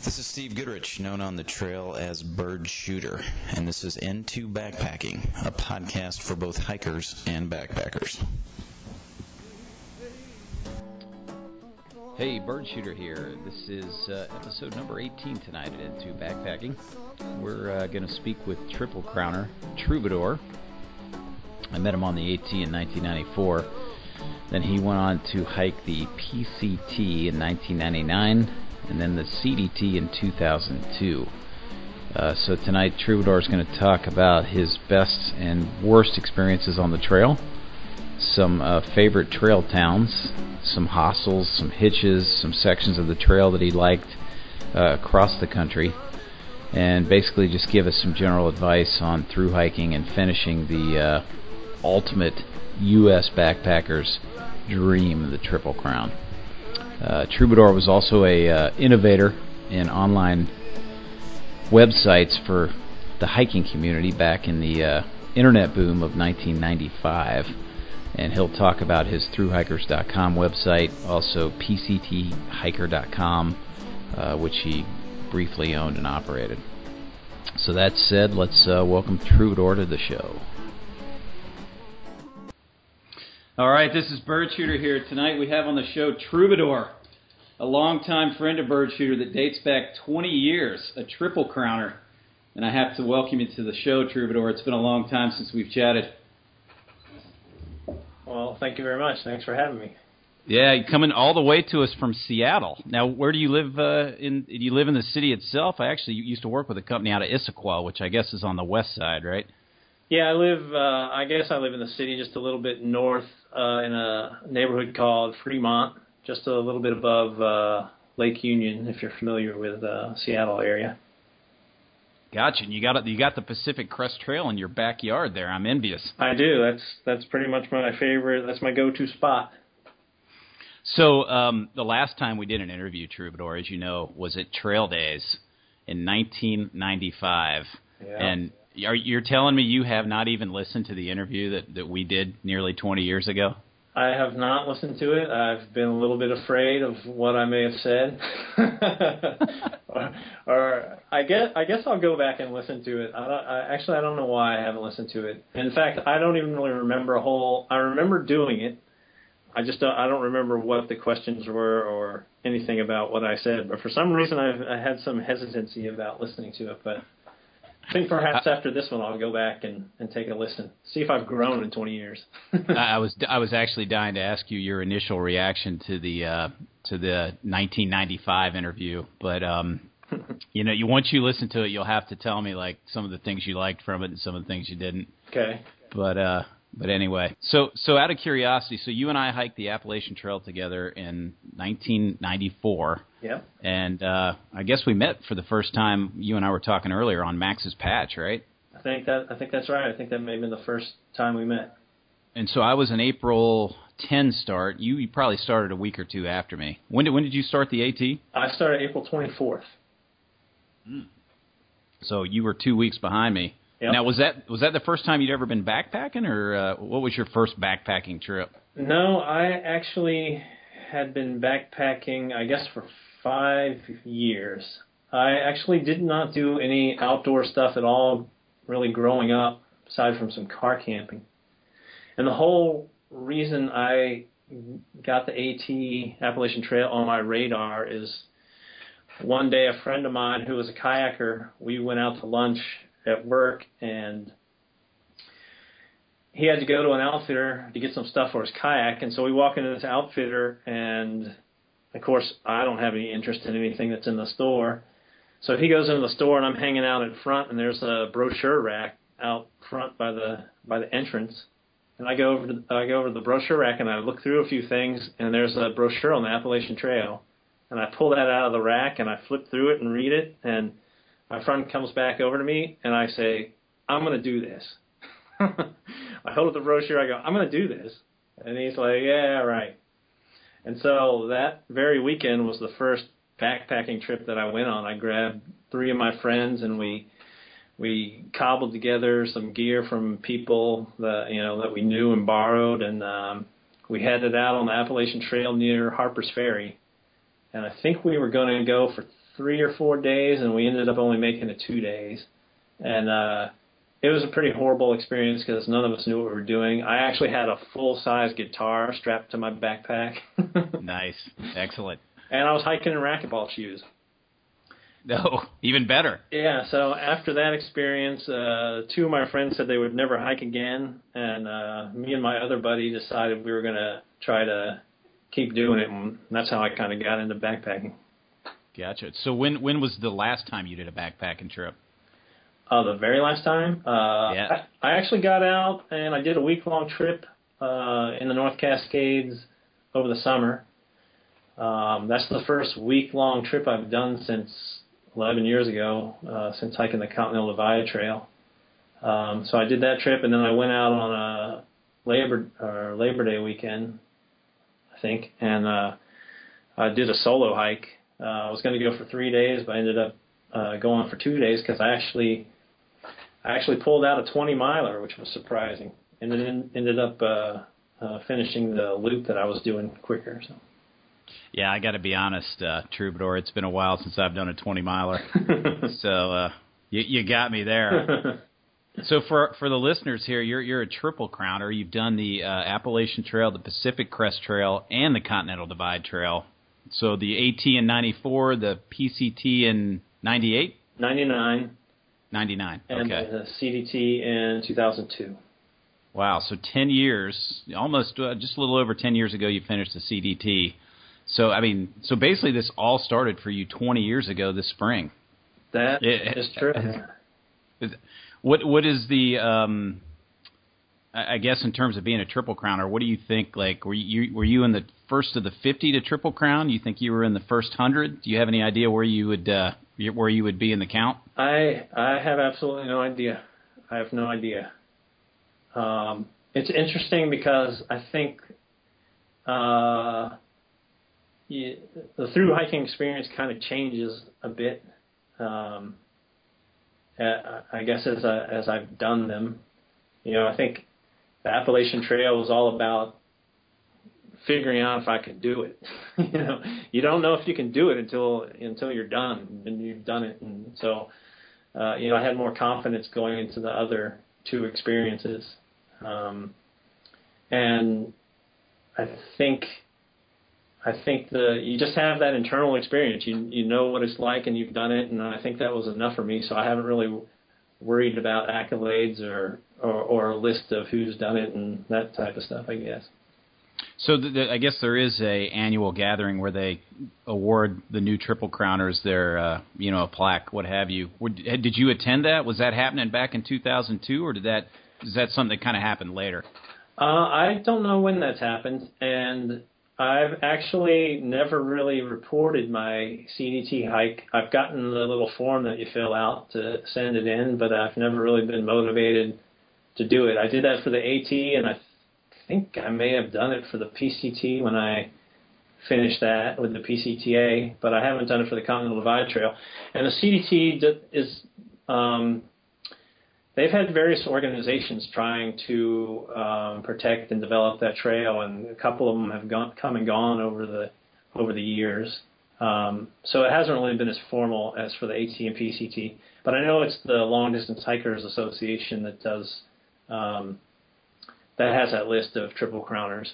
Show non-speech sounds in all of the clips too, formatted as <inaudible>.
This is Steve Goodrich, known on the trail as Bird Shooter, and this is N2 Backpacking, a podcast for both hikers and backpackers. Hey, Bird Shooter here. This is uh, episode number 18 tonight at N2 Backpacking. We're uh, going to speak with Triple Crowner Troubadour. I met him on the AT in 1994. Then he went on to hike the PCT in 1999 and then the CDT in 2002. Uh, so tonight, Troubadour is going to talk about his best and worst experiences on the trail, some uh, favorite trail towns, some hostels, some hitches, some sections of the trail that he liked uh, across the country, and basically just give us some general advice on through hiking and finishing the uh, ultimate U.S. backpacker's dream, the Triple Crown. Uh, Troubadour was also a uh, innovator in online websites for the hiking community back in the uh, internet boom of 1995. And he'll talk about his thruhikers.com website, also pcthiker.com, uh, which he briefly owned and operated. So that said, let's uh, welcome Troubadour to the show. All right, this is Bird Shooter here. Tonight we have on the show Troubadour, a longtime friend of Bird Shooter that dates back 20 years, a triple crowner. And I have to welcome you to the show, Troubadour. It's been a long time since we've chatted. Well, thank you very much. Thanks for having me. Yeah, you're coming all the way to us from Seattle. Now, where do you live? Uh, in do you live in the city itself? I actually used to work with a company out of Issaquah, which I guess is on the west side, right? Yeah, I live. Uh, I guess I live in the city, just a little bit north, uh, in a neighborhood called Fremont, just a little bit above uh, Lake Union, if you're familiar with uh, Seattle area. Gotcha. And you got you got the Pacific Crest Trail in your backyard there. I'm envious. I do. That's that's pretty much my favorite. That's my go-to spot. So um, the last time we did an interview, Troubadour, as you know, was at Trail Days in 1995, Yeah. and are you're telling me you have not even listened to the interview that that we did nearly 20 years ago? I have not listened to it. I've been a little bit afraid of what I may have said, or, <laughs> or I guess I guess I'll go back and listen to it. I, I actually I don't know why I haven't listened to it. In fact, I don't even really remember a whole. I remember doing it. I just don't, I don't remember what the questions were or anything about what I said. But for some reason, I've, I had some hesitancy about listening to it. But I think perhaps after this one, I'll go back and, and take a listen, see if I've grown in 20 years. <laughs> I I was I was actually dying to ask you your initial reaction to the uh, to the 1995 interview, but um, <laughs> you know, you once you listen to it, you'll have to tell me like some of the things you liked from it and some of the things you didn't. okay. But uh, but anyway, so so out of curiosity, so you and I hiked the Appalachian Trail together in 1994, Yeah. and uh, I guess we met for the first time. You and I were talking earlier on Max's Patch, right? I think that I think that's right. I think that may have been the first time we met. And so I was an April 10 start. You, you probably started a week or two after me. When did when did you start the AT? I started April 24th. So you were two weeks behind me. Yep. Now was that was that the first time you'd ever been backpacking, or uh, what was your first backpacking trip? No, I actually had been backpacking, I guess, for five years. I actually did not do any outdoor stuff at all, really growing up, aside from some car camping. And the whole reason I got the AT Appalachian Trail on my radar is one day a friend of mine who was a kayaker, we went out to lunch at work and he had to go to an outfitter to get some stuff for his kayak and so we walk into this outfitter and of course I don't have any interest in anything that's in the store. So he goes into the store and I'm hanging out in front and there's a brochure rack out front by the by the entrance. And I go over to I go over to the brochure rack and I look through a few things and there's a brochure on the Appalachian Trail. And I pull that out of the rack and I flip through it and read it and my friend comes back over to me and I say, I'm gonna do this. <laughs> I hold up the brochure, I go, I'm gonna do this and he's like, Yeah, right. And so that very weekend was the first backpacking trip that I went on. I grabbed three of my friends and we we cobbled together some gear from people that you know that we knew and borrowed and um we headed out on the Appalachian Trail near Harper's Ferry and I think we were going to go for three or four days, and we ended up only making it two days, and uh, it was a pretty horrible experience because none of us knew what we were doing. I actually had a full size guitar strapped to my backpack. <laughs> nice, excellent. And I was hiking in racquetball shoes. <laughs> No, even better. Yeah. So after that experience, uh, two of my friends said they would never hike again, and uh, me and my other buddy decided we were going to try to keep doing it, and that's how I kind of got into backpacking. Gotcha. So when when was the last time you did a backpacking trip? Uh, the very last time, uh, yeah. I, I actually got out and I did a week long trip uh, in the North Cascades over the summer. Um, that's the first week long trip I've done since 11 years ago, uh, since hiking the Continental Divide Trail. Um, so I did that trip, and then I went out on a Labor or Labor Day weekend, I think, and uh, I did a solo hike. Uh, I was going to go for three days, but I ended up uh, going for two days because I actually I actually pulled out a 20 miler, which was surprising, and then ended up uh, uh, finishing the loop that I was doing quicker. So. Yeah, I got to be honest, uh, Troubadour. It's been a while since I've done a 20 miler, <laughs> so uh, you, you got me there. so for for the listeners here, you're you're a triple crowner. You've done the uh, Appalachian Trail, the Pacific Crest Trail, and the Continental Divide Trail. So the AT in '94, the PCT in '98, '99, '99, and okay. the CDT in 2002. Wow, so 10 years, almost uh, just a little over 10 years ago, you finished the CDT. So I mean, so basically, this all started for you 20 years ago this spring. That It- is true. <laughs> What what is the um, I I guess in terms of being a triple crowner, what do you think? Like, were you were you in the first of the 50 to triple crown? You think you were in the first hundred? Do you have any idea where you would uh, where you would be in the count? I I have absolutely no idea. I have no idea. Um, it's interesting because I think uh, you, the through hiking experience kind of changes a bit. Um, I guess as I, as I've done them, you know, I think the Appalachian Trail was all about figuring out if I could do it. <laughs> you know, you don't know if you can do it until until you're done and you've done it. And so, uh, you know, I had more confidence going into the other two experiences. Um, and I think I think the you just have that internal experience. You you know what it's like and you've done it, and I think that was enough for me. So I haven't really worried about accolades or or, or a list of who's done it and that type of stuff. I guess. So the, the, I guess there is a annual gathering where they award the new triple crowners their uh, you know a plaque, what have you. Did you attend that? Was that happening back in 2002, or did that is that something that kind of happened later? Uh, I don't know when that's happened, and I've actually never really reported my CDT hike. I've gotten the little form that you fill out to send it in, but I've never really been motivated to do it. I did that for the AT, and I think I may have done it for the PCT when I finished that with the PCTA, but I haven't done it for the Continental Divide Trail. And the CDT is um, they've had various organizations trying to um, protect and develop that trail, and a couple of them have gone, come and gone over the over the years. Um, so it hasn't really been as formal as for the AT and PCT, but I know it's the Long Distance Hikers Association that does um, that has that list of triple crowners,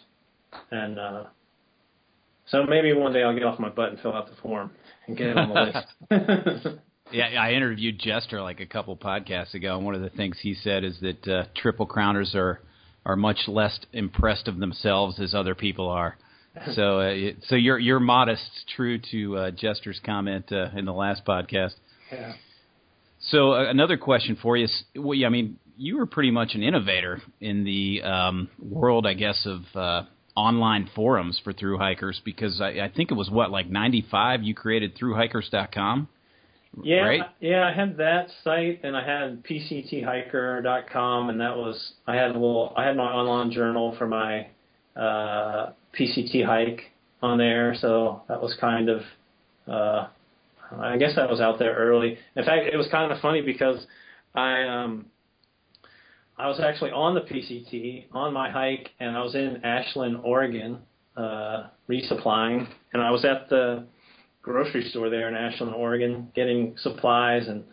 and uh, so maybe one day I'll get off my butt and fill out the form and get it on the list. <laughs> <laughs> Yeah, I interviewed Jester like a couple podcasts ago, and one of the things he said is that uh, triple crowners are are much less impressed of themselves as other people are. <laughs> So, uh, so you're you're modest, true to uh, Jester's comment uh, in the last podcast. yeah. So uh, another question for you. Is, well, yeah, I mean, you were pretty much an innovator in the um, world, I guess, of uh, online forums for through hikers because I, I think it was what like '95 you created throughhikers.com. Yeah, right? yeah, I had that site and I had pcthiker.com and that was I had a little I had my online journal for my uh, PCT hike on there, so that was kind of uh, I guess that was out there early. In fact, it was kind of funny because I um I was actually on the PCT on my hike and I was in Ashland, Oregon, uh, resupplying, and I was at the grocery store there in Ashland, Oregon, getting supplies, and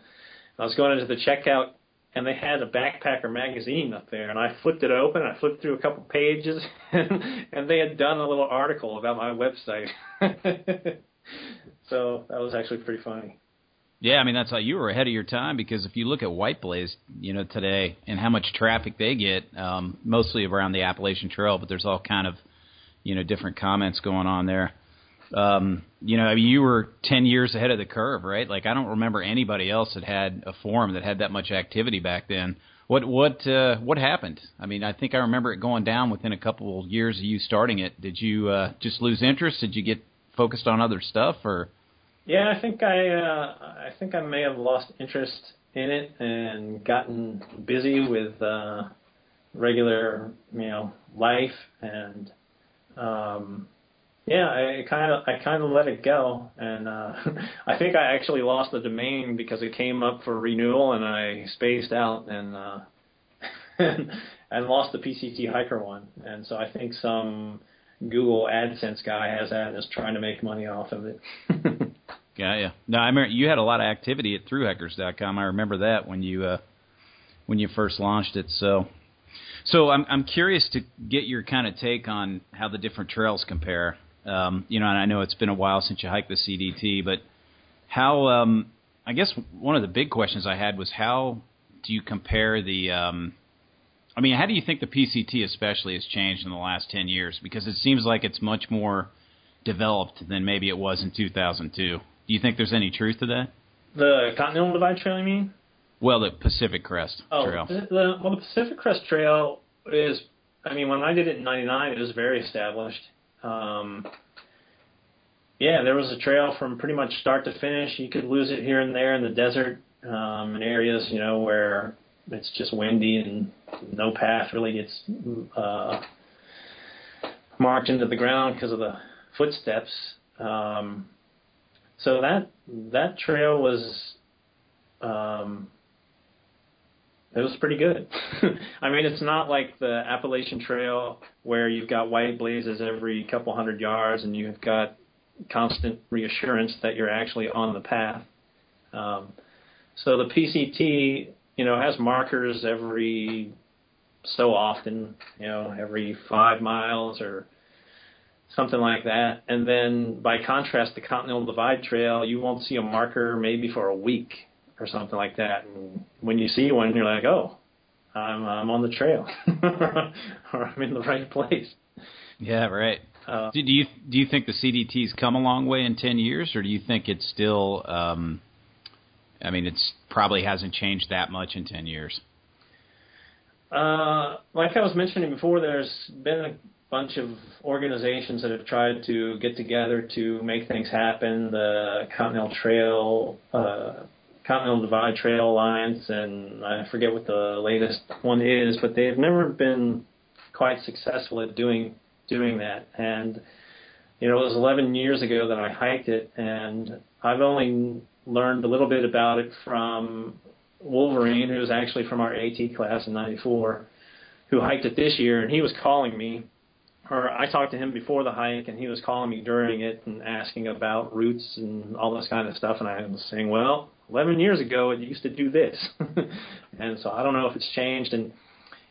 I was going into the checkout, and they had a backpacker magazine up there, and I flipped it open, and I flipped through a couple pages, <laughs> and, and they had done a little article about my website. <laughs> so that was actually pretty funny. Yeah, I mean that's how you were ahead of your time because if you look at White Blaze, you know today and how much traffic they get, um, mostly around the Appalachian Trail, but there's all kind of you know different comments going on there. Um, you know, I mean, you were ten years ahead of the curve, right? Like I don't remember anybody else that had a forum that had that much activity back then. What what uh, what happened? I mean, I think I remember it going down within a couple of years of you starting it. Did you uh, just lose interest? Did you get focused on other stuff, or? Yeah, I think I uh, I think I may have lost interest in it and gotten busy with uh, regular you know life and um, yeah, I kind of I kind of let it go, and uh, <laughs> I think I actually lost the domain because it came up for renewal, and I spaced out and uh, <laughs> and lost the PCT hiker one, and so I think some Google AdSense guy has that and is trying to make money off of it. <laughs> Got you. No, I remember you had a lot of activity at ThruHikers.com. I remember that when you uh, when you first launched it. So, so I'm I'm curious to get your kind of take on how the different trails compare. Um, you know, and I know it's been a while since you hiked the CDT, but how? Um, I guess one of the big questions I had was how do you compare the? Um, I mean, how do you think the PCT especially has changed in the last ten years? Because it seems like it's much more developed than maybe it was in 2002. Do you think there's any truth to that? The Continental Divide Trail, you mean? Well, the Pacific Crest oh, Trail. The, well, the Pacific Crest Trail is, I mean, when I did it in '99, it was very established. Um, yeah, there was a trail from pretty much start to finish. You could lose it here and there in the desert, um, in areas you know where it's just windy and no path really gets uh, marked into the ground because of the footsteps. Um, so that that trail was um, it was pretty good. <laughs> I mean, it's not like the Appalachian Trail where you've got white blazes every couple hundred yards and you've got constant reassurance that you're actually on the path. Um, so the PCT, you know, has markers every so often, you know, every five miles or something like that. And then by contrast, the Continental Divide Trail, you won't see a marker maybe for a week or something like that. And when you see one, you're like, oh, I'm I'm on the trail, <laughs> or I'm in the right place. Yeah, right. Uh, do, do you do you think the CDT's come a long way in ten years, or do you think it's still? Um, I mean, it's probably hasn't changed that much in ten years. Uh, like I was mentioning before, there's been a bunch of organizations that have tried to get together to make things happen. The Continental Trail, uh, Continental Divide Trail Alliance, and I forget what the latest one is, but they've never been quite successful at doing doing that. And you know, it was 11 years ago that I hiked it, and I've only learned a little bit about it from Wolverine, who's actually from our AT class in '94, who hiked it this year, and he was calling me or I talked to him before the hike, and he was calling me during it and asking about routes and all this kind of stuff. And I was saying, well, 11 years ago it used to do this, <laughs> and so I don't know if it's changed. And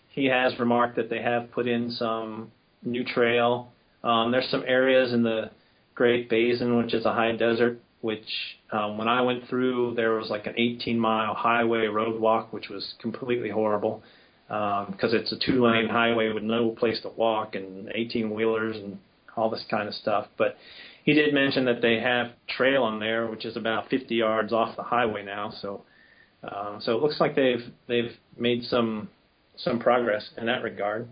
he has remarked that they have put in some new trail. Um, there's some areas in the Great Basin, which is a high desert, which um, when I went through, there was like an 18 mile highway road walk, which was completely horrible because um, it's a two lane highway with no place to walk and 18 wheelers and all this kind of stuff. But he did mention that they have trail on there, which is about 50 yards off the highway now. So uh, so it looks like they've they've made some some progress in that regard.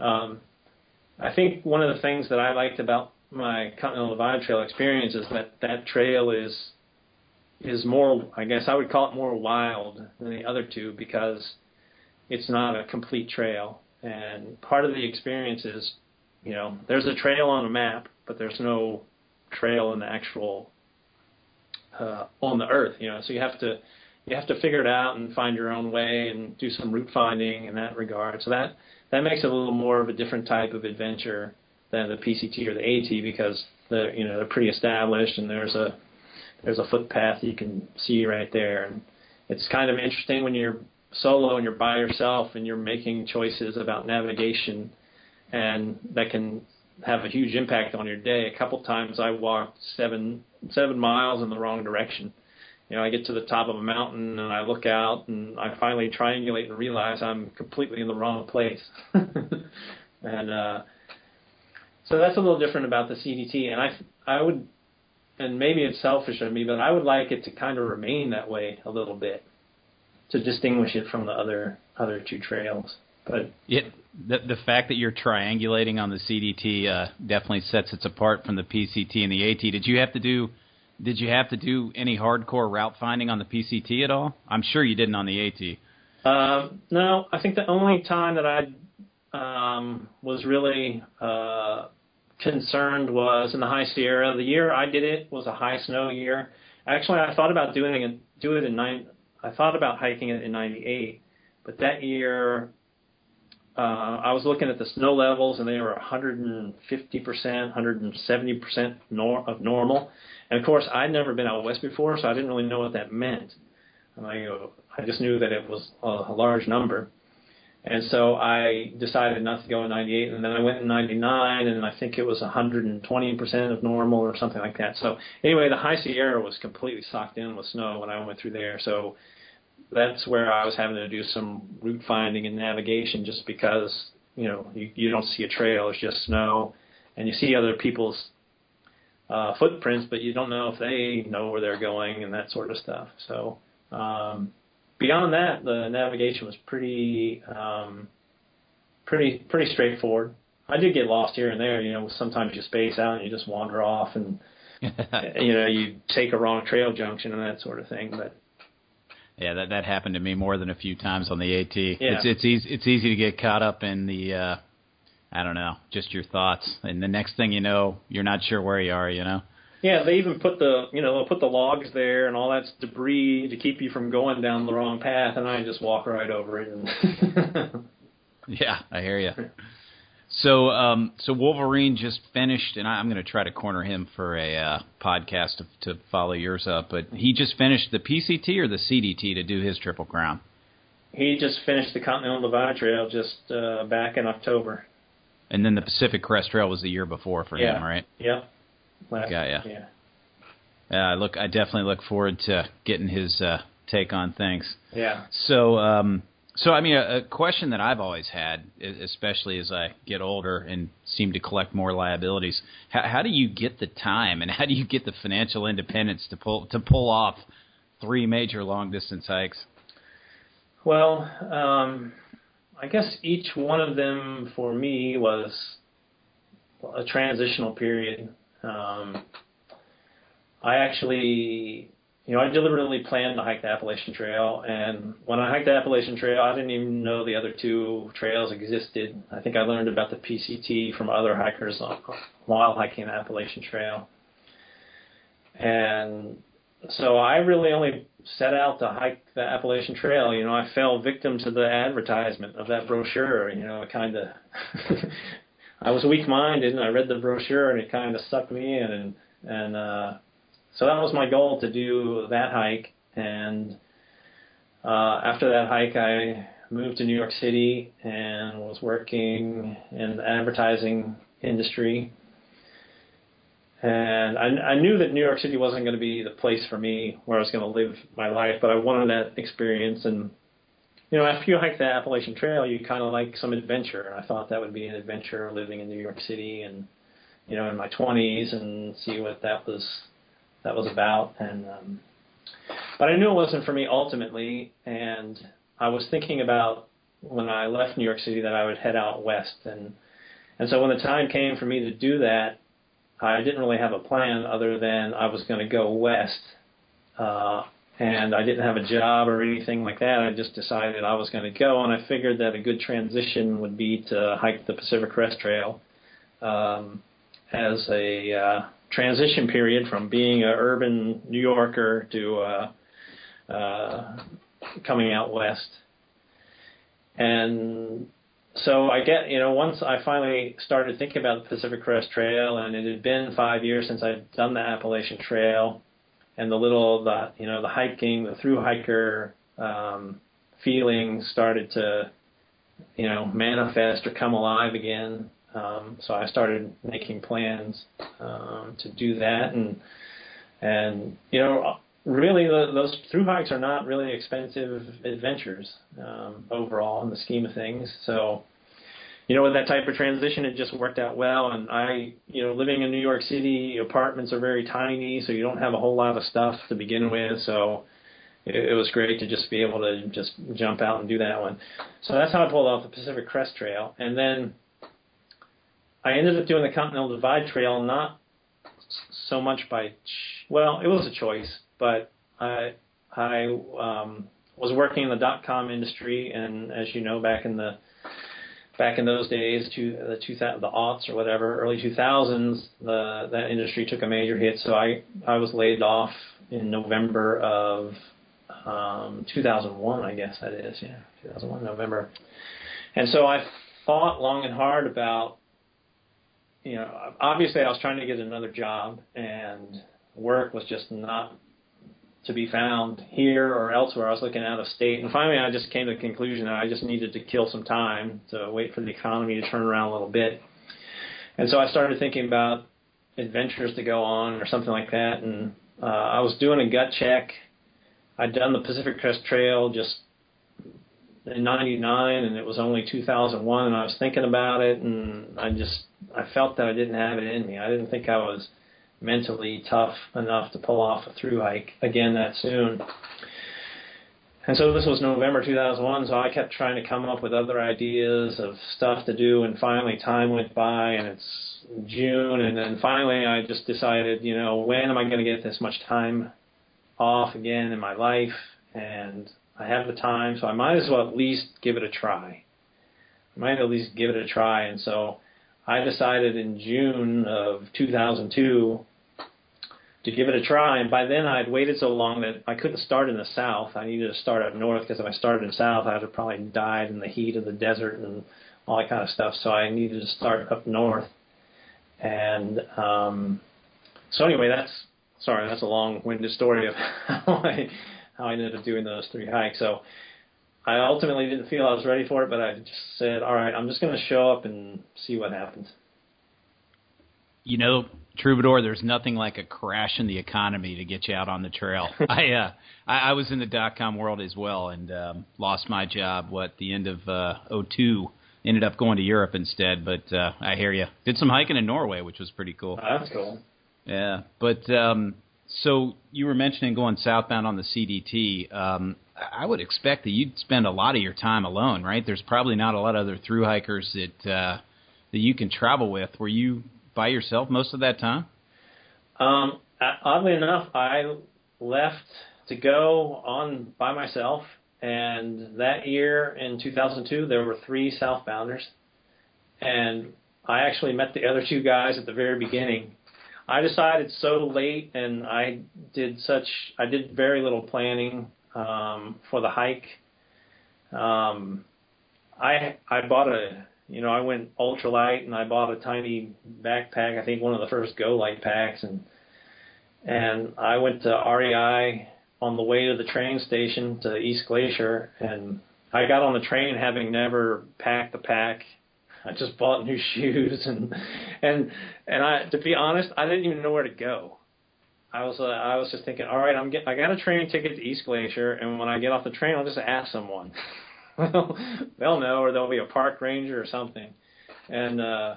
Um, I think one of the things that I liked about my Continental Divide Trail experience is that that trail is is more I guess I would call it more wild than the other two because it's not a complete trail. And part of the experience is, you know, there's a trail on a map, but there's no trail in the actual uh, on the earth. You know, so you have to you have to figure it out and find your own way and do some route finding in that regard. So that that makes it a little more of a different type of adventure than the PCT or the AT because the you know they're pretty established, and there's a there's a footpath you can see right there, and it's kind of interesting when you're solo and you're by yourself and you're making choices about navigation, and that can have a huge impact on your day. A couple times I walked seven seven miles in the wrong direction. You know, I get to the top of a mountain and I look out and I finally triangulate and realize I'm completely in the wrong place. <laughs> and uh, so that's a little different about the CDT. And I I would, and maybe it's selfish of me, but I would like it to kind of remain that way a little bit to distinguish it from the other other two trails. But yeah, the the fact that you're triangulating on the CDT uh, definitely sets it apart from the PCT and the AT. Did you have to do did you have to do any hardcore route finding on the PCT at all? I'm sure you didn't on the AT. Um, no, I think the only time that I um, was really uh, concerned was in the High Sierra. The year I did it was a high snow year. Actually, I thought about doing it do it in nine. I thought about hiking it in '98, but that year uh, I was looking at the snow levels and they were 150%, 170% nor- of normal. And of course, I'd never been out west before, so I didn't really know what that meant. And I, uh, I just knew that it was a, a large number. And so I decided not to go in 98, and then I went in 99, and I think it was 120% of normal or something like that. So anyway, the High Sierra was completely socked in with snow when I went through there. So that's where I was having to do some route finding and navigation, just because you know you, you don't see a trail; it's just snow, and you see other people's uh, footprints, but you don't know if they know where they're going and that sort of stuff. So um, beyond that, the navigation was pretty um, pretty pretty straightforward. I did get lost here and there. You know, sometimes you space out and you just wander off, and <laughs> you know you take a wrong trail junction and that sort of thing. But yeah, that that happened to me more than a few times on the AT. Yeah. It's it's easy it's easy to get caught up in the uh I don't know, just your thoughts. And the next thing you know, you're not sure where you are, you know. Yeah, they even put the you know they'll put the logs there and all that's debris to keep you from going down the wrong path, and I just walk right over it. And <laughs> yeah, I hear you. So, um, so Wolverine just finished, and I, I'm going to try to corner him for a uh, podcast to, to follow yours up. But he just finished the PCT or the CDT to do his Triple Crown. He just finished the Continental Divide Trail just uh, back in October. And then the Pacific Crest Trail was the year before for yeah. him, right? Yep. Ya. Yeah. Yeah, I look. I definitely look forward to getting his uh, take on things. Yeah. So, um, so I mean, a, a question that I've always had, especially as I get older and seem to collect more liabilities, how, how do you get the time and <laughs> how do you get the financial independence to pull to pull off three major long distance hikes? Well, um, I guess each one of them for me was a transitional period. Um, I actually you know, I deliberately planned to hike the Appalachian Trail, and when I hiked the Appalachian Trail, I didn't even know the other two trails existed. I think I learned about the PCT from other hikers while hiking the Appalachian Trail. And so I really only set out to hike the Appalachian Trail. You know, I fell victim to the advertisement of that brochure. You know, it kind of, I was weak-minded, and I read the brochure, and it kind of sucked me in, and and uh, so that was my goal to do that hike. And uh, after that hike, I moved to New York City and was working in the advertising industry. And I, I knew that New York City wasn't going to be the place for me where I was going to live my life, but I wanted that experience. And you know, after you hike the Appalachian Trail, you kind of like some adventure. And I thought that would be an adventure living in New York City and you know in my 20s and see what that was that was about. And um, but I knew it wasn't for me ultimately, and I was thinking about when I left New York City that I would head out west, and and so when the time came for me to do that, I didn't really have a plan other than I was going to go west. Uh, and I didn't have a job or anything like that. I just decided I was going to go, and I figured that a good transition would be to hike the Pacific Crest Trail um, as a uh, transition period from being an urban New Yorker to uh, uh, coming out west. And so I get, you know, once I finally started thinking about the Pacific Crest Trail, and it had been five years since I'd done the Appalachian Trail, and the little, the you know, the hiking, the through hiker um, feeling started to, you know, manifest or come alive again. Um, so I started making plans um, to do that, and and you know, really the, those through hikes are not really expensive adventures um, overall in the scheme of things. So you know, with that type of transition, it just worked out well. And I, you know, living in New York City, apartments are very tiny, so you don't have a whole lot of stuff to begin with. So it, it was great to just be able to just jump out and do that one. So that's how I pulled off the Pacific Crest Trail. And then I ended up doing the Continental Divide Trail, not so much by, ch- well, it was a choice, but I, I um, was working in the dot com industry, and as you know, back in the back in those days, to the two the aughts or whatever, early 2000s, the that industry took a major hit. So I I was laid off in November of um, 2001, I guess that is, yeah, 2001 November. And so I thought long and hard about, you know, obviously I was trying to get another job, and work was just not to be found here or elsewhere. I was looking out of state, and finally, I just came to the conclusion that I just needed to kill some time to wait for the economy to turn around a little bit. And so I started thinking about adventures to go on or something like that. And uh, I was doing a gut check. I'd done the Pacific Crest Trail just in '99, and it was only 2001. And I was thinking about it, and I just I felt that I didn't have it in me. I didn't think I was mentally tough enough to pull off a through hike again that soon. And so this was November 2001, so I kept trying to come up with other ideas of stuff to do, and finally time went by, and it's June, and then finally I just decided, you know, when am I going to get this much time off again in my life? And I have the time, so I might as well at least give it a try. I might at least give it a try, and so I decided in June of 2002 to give it a try. And by then I'd waited so long that I couldn't start in the south. I needed to start up north because if I started in the south, I would have probably died in the heat of the desert and all that kind of stuff. So I needed to start up north. And um, so anyway, that's sorry, that's a long-winded story of <laughs> how I how I ended up doing those three hikes. So I ultimately didn't feel I was ready for it, but I just said, all right, I'm just going to show up and see what happens. You know, Troubadour, there's nothing like a crash in the economy to get you out on the trail. <laughs> I, uh, I I was in the dot com world as well and um, lost my job. What the end of uh, 02 ended up going to Europe instead. But uh, I hear you. Did some hiking in Norway, which was pretty cool. Oh, that's cool. Yeah, but um, so you were mentioning going southbound on the CDT. Um, I would expect that you'd spend a lot of your time alone, right? There's probably not a lot of other through hikers that uh, that you can travel with. Were you by yourself most of that time? Um, oddly enough, I left to go on by myself, and that year in 2002 there were three southbounders, and I actually met the other two guys at the very beginning. I decided so late, and I did such I did very little planning um, for the hike. Um, I I bought a you know I went ultralight and I bought a tiny backpack. I think one of the first GoLite packs and and I went to REI on the way to the train station to East Glacier and I got on the train having never packed a pack. I just bought new <laughs> shoes and and and I to be honest, I didn't even know where to go. I was uh, I was just thinking, all right, I'm get I got a train ticket to East Glacier, and when I get off the train, I'll just ask someone. <laughs> <laughs> they'll know, or there'll be a park ranger or something. And uh,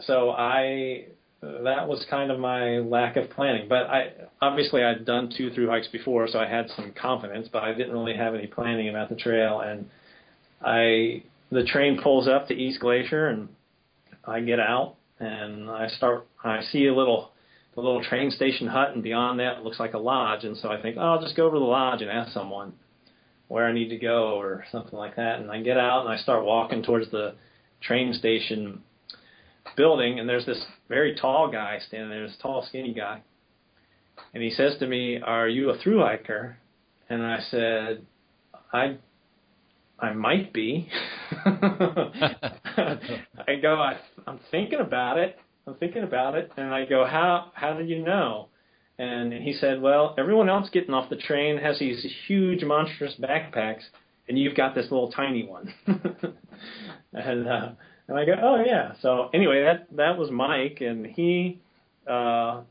so I that was kind of my lack of planning. But I obviously I'd done two through hikes before, so I had some confidence, but I didn't really have any planning about the trail. And I the train pulls up to East Glacier, and I get out and I start. I see a little the little train station hut, and beyond that looks like a lodge. And so I think, oh, I'll just go over to the lodge and ask someone where I need to go or something like that. And I get out and I start walking towards the train station building, and there's this very tall guy standing there, this tall, skinny guy. And he says to me, "Are you a through hiker?" And I said, "I I might be. <laughs> I go, I, I'm thinking about it. I'm thinking about it, and I go, how how did you know? And he said, well, everyone else getting off the train has these huge, monstrous backpacks, and you've got this little tiny one. <laughs> and uh, and I go, oh yeah. So anyway, that that was Mike, and he uh,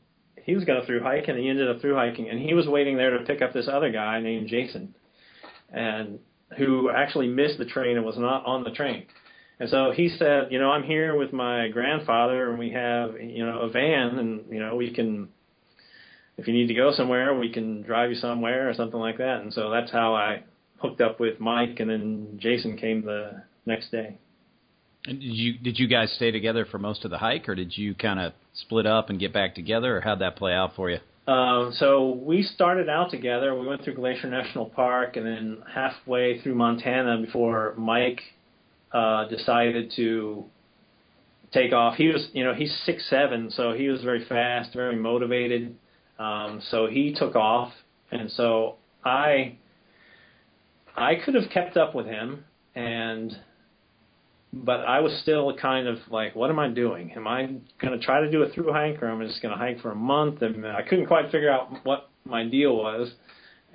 he was going to through hike, and he ended up through hiking, and he was waiting there to pick up this other guy named Jason, and who actually missed the train and was not on the train. And so he said, you know, I'm here with my grandfather, and we have, you know, a van, and you know, we can, if you need to go somewhere, we can drive you somewhere or something like that. And so that's how I hooked up with Mike, and then Jason came the next day. And did you did you guys stay together for most of the hike, or did you kind of split up and get back together, or how'd that play out for you? Um, so we started out together. We went through Glacier National Park, and then halfway through Montana before Mike uh, decided to take off. He was, you know, he's six seven, so he was very fast, very motivated. Um, so he took off, and so I, I could have kept up with him, and but I was still kind of like, what am I doing? Am I going to try to do a through hike, or am I just going to hike for a month? And I couldn't quite figure out what my deal was,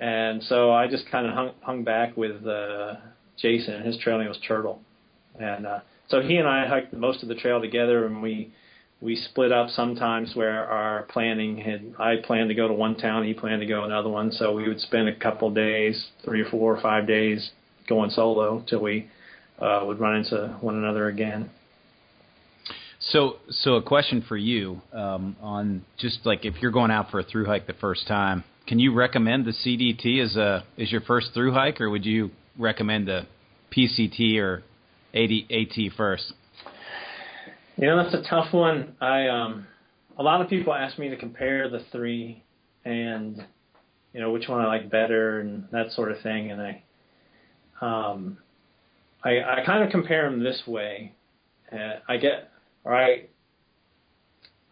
and so I just kind of hung, hung back with uh, Jason. And his trail name was Turtle, and uh, so he and I hiked most of the trail together, and we we split up sometimes where our planning had I planned to go to one town, he planned to go another one, so we would spend a couple days, three or four or five days going solo till we uh, would run into one another again. So, so a question for you um, on just like if you're going out for a through hike the first time, can you recommend the CDT as a as your first through hike, or would you recommend the PCT or AD, AT first? You know, that's a tough one. I um, a lot of people ask me to compare the three, and you know which one I like better and that sort of thing, and I um, I, I kind of compare them this way. Uh, I get, or I,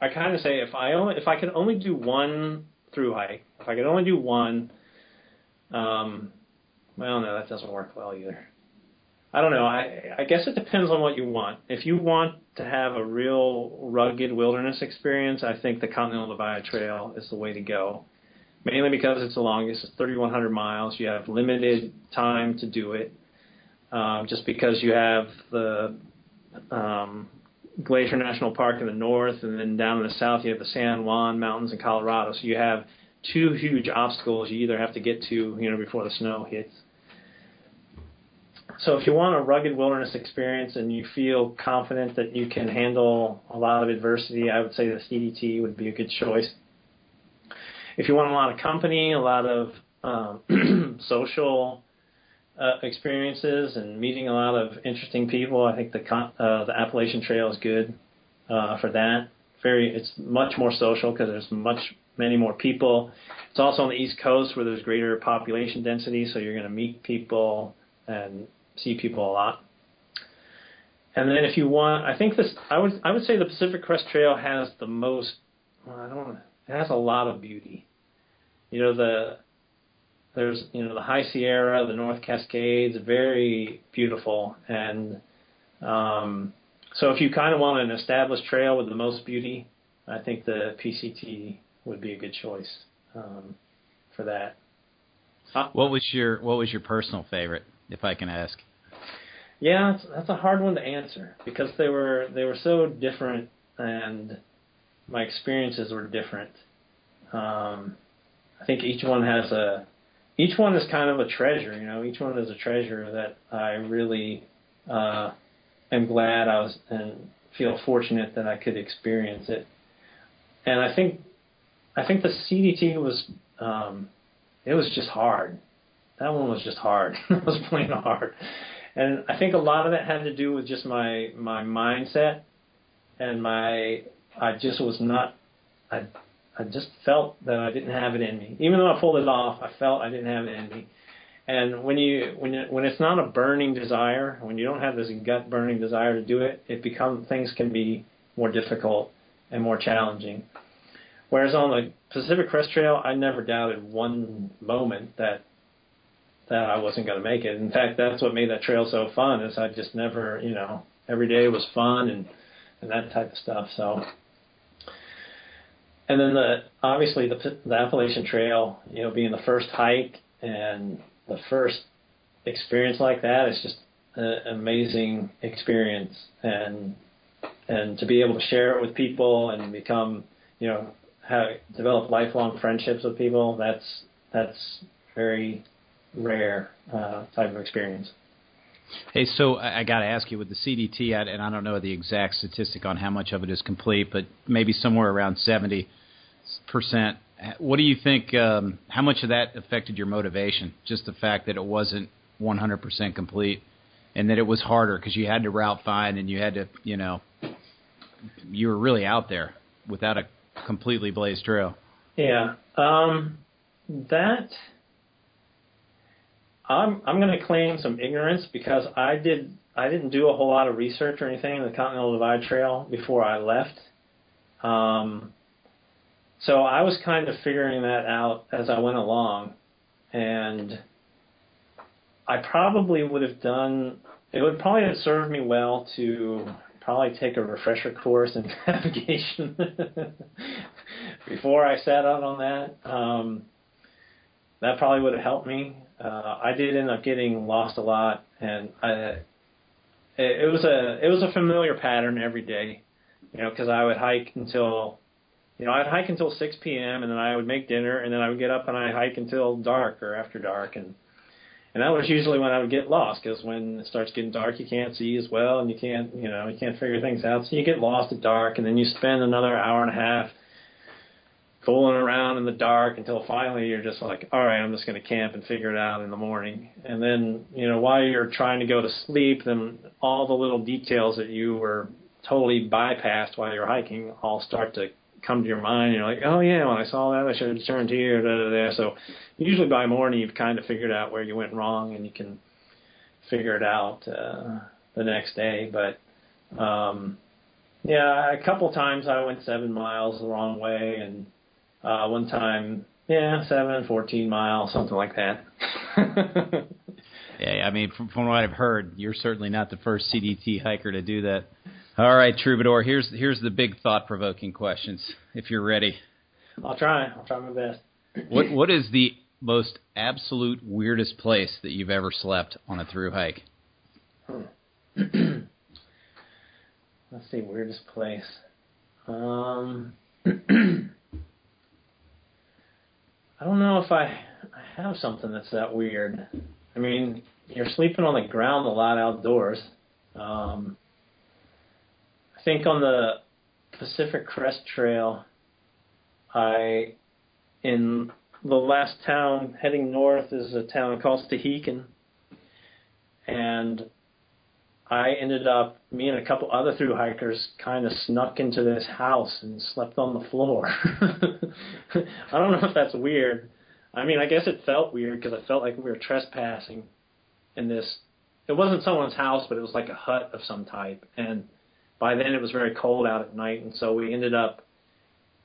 I kind of say if I only if I could only do one through hike, if I could only do one, um, well, no, that doesn't work well either. I don't know. I I guess it depends on what you want. If you want to have a real rugged wilderness experience, I think the Continental Divide Trail is the way to go. Mainly because it's the longest, it's 3,100 miles. You have limited time to do it um, just because you have the um, Glacier National Park in the north, and then down in the south you have the San Juan Mountains in Colorado. So you have two huge obstacles you either have to get to, you know, before the snow hits. So if you want a rugged wilderness experience and you feel confident that you can handle a lot of adversity, I would say the CDT would be a good choice. If you want a lot of company, a lot of um, <clears throat> social uh, experiences and meeting a lot of interesting people. I think the uh, the Appalachian Trail is good uh, for that. Very, it's much more social because there's much many more people. It's also on the East Coast where there's greater population density, so you're going to meet people and see people a lot. And then if you want, I think this, I would I would say the Pacific Crest Trail has the most. Well, I don't. It has a lot of beauty. You know the there's you know the High Sierra, the North Cascades, very beautiful. And um, so if you kind of want an established trail with the most beauty, I think the PCT would be a good choice um, for that. Uh, what was your What was your personal favorite, if I can ask? Yeah, that's, a hard one to answer because they were they were so different, and my experiences were different. Um, I think each one has a each one is kind of a treasure, you know. Each one is a treasure that I really uh, am glad I was and feel fortunate that I could experience it. And I think I think the CDT was um, it was just hard. That one was just hard. <laughs> it was plain hard. And I think a lot of that had to do with just my my mindset and my I just was not I I just felt that I didn't have it in me. Even though I pulled it off, I felt I didn't have it in me. And when you when you, when it's not a burning desire, when you don't have this gut burning desire to do it, it becomes things can be more difficult and more challenging. Whereas on the Pacific Crest Trail, I never doubted one moment that that I wasn't going to make it. In fact, that's what made that trail so fun. Is I just never, you know, every day was fun and and that type of stuff. So, and then the obviously the the Appalachian Trail, you know, being the first hike and the first experience like that is just an amazing experience and and to be able to share it with people and become you know have develop lifelong friendships with people that's that's very rare uh, type of experience. Hey, so I, I got to ask you with the CDT, and I don't know the exact statistic on how much of it is complete, but maybe somewhere around seventy percent. What do you think? Um, how much of that affected your motivation? Just the fact that it wasn't one hundred percent complete, and that it was harder because you had to route find and you had to, you know, you were really out there without a completely blazed trail. Yeah, um, that I'm I'm going to claim some ignorance because I did I didn't do a whole lot of research or anything in the Continental Divide Trail before I left. Um, so I was kind of figuring that out as I went along, and I probably would have done. It would probably have served me well to probably take a refresher course in <laughs> navigation <laughs> before I set out on that. Um, that probably would have helped me. Uh, I did end up getting lost a lot, and I, it, it was a it was a familiar pattern every day, you know, because I would hike until, you know, I'd hike until 6 p.m. and then I would make dinner, and then I would get up and I hike until dark or after dark, and and that was usually when I would get lost because when it starts getting dark, you can't see as well, and you can't you know you can't figure things out, so you get lost at dark, and then you spend another hour and a half fooling around in the dark until finally you're just like, all right, I'm just going to camp and figure it out in the morning. And then, you know, while you're trying to go to sleep, then all the little details that you were totally bypassed while you're hiking all start to come to your mind. You're like, oh yeah, when I saw that, I should have turned here. Da, da, da. So usually by morning you've kind of figured out where you went wrong and you can figure it out uh, the next day. But um, yeah, a couple times I went seven miles the wrong way and uh, one time, yeah, seven, fourteen miles, something like that. <laughs> yeah, I mean, from, from what I've heard, you're certainly not the first CDT hiker to do that. All right, Troubadour. Here's here's the big thought-provoking questions. If you're ready, I'll try. I'll try my best. <clears throat> what what is the most absolute weirdest place that you've ever slept on a through hike? <clears throat> Let's see, weirdest place. Um, <clears throat> I don't know if I, I have something that's that weird. I mean, you're sleeping on the ground a lot outdoors. Um, I think on the Pacific Crest Trail, I in the last town heading north is a town called Stehekin, and I ended up, me and a couple other through hikers kind of snuck into this house and slept on the floor. <laughs> I don't know if that's weird. I mean, I guess it felt weird because I felt like we were trespassing in this. It wasn't someone's house, but it was like a hut of some type. And by then it was very cold out at night, and so we ended up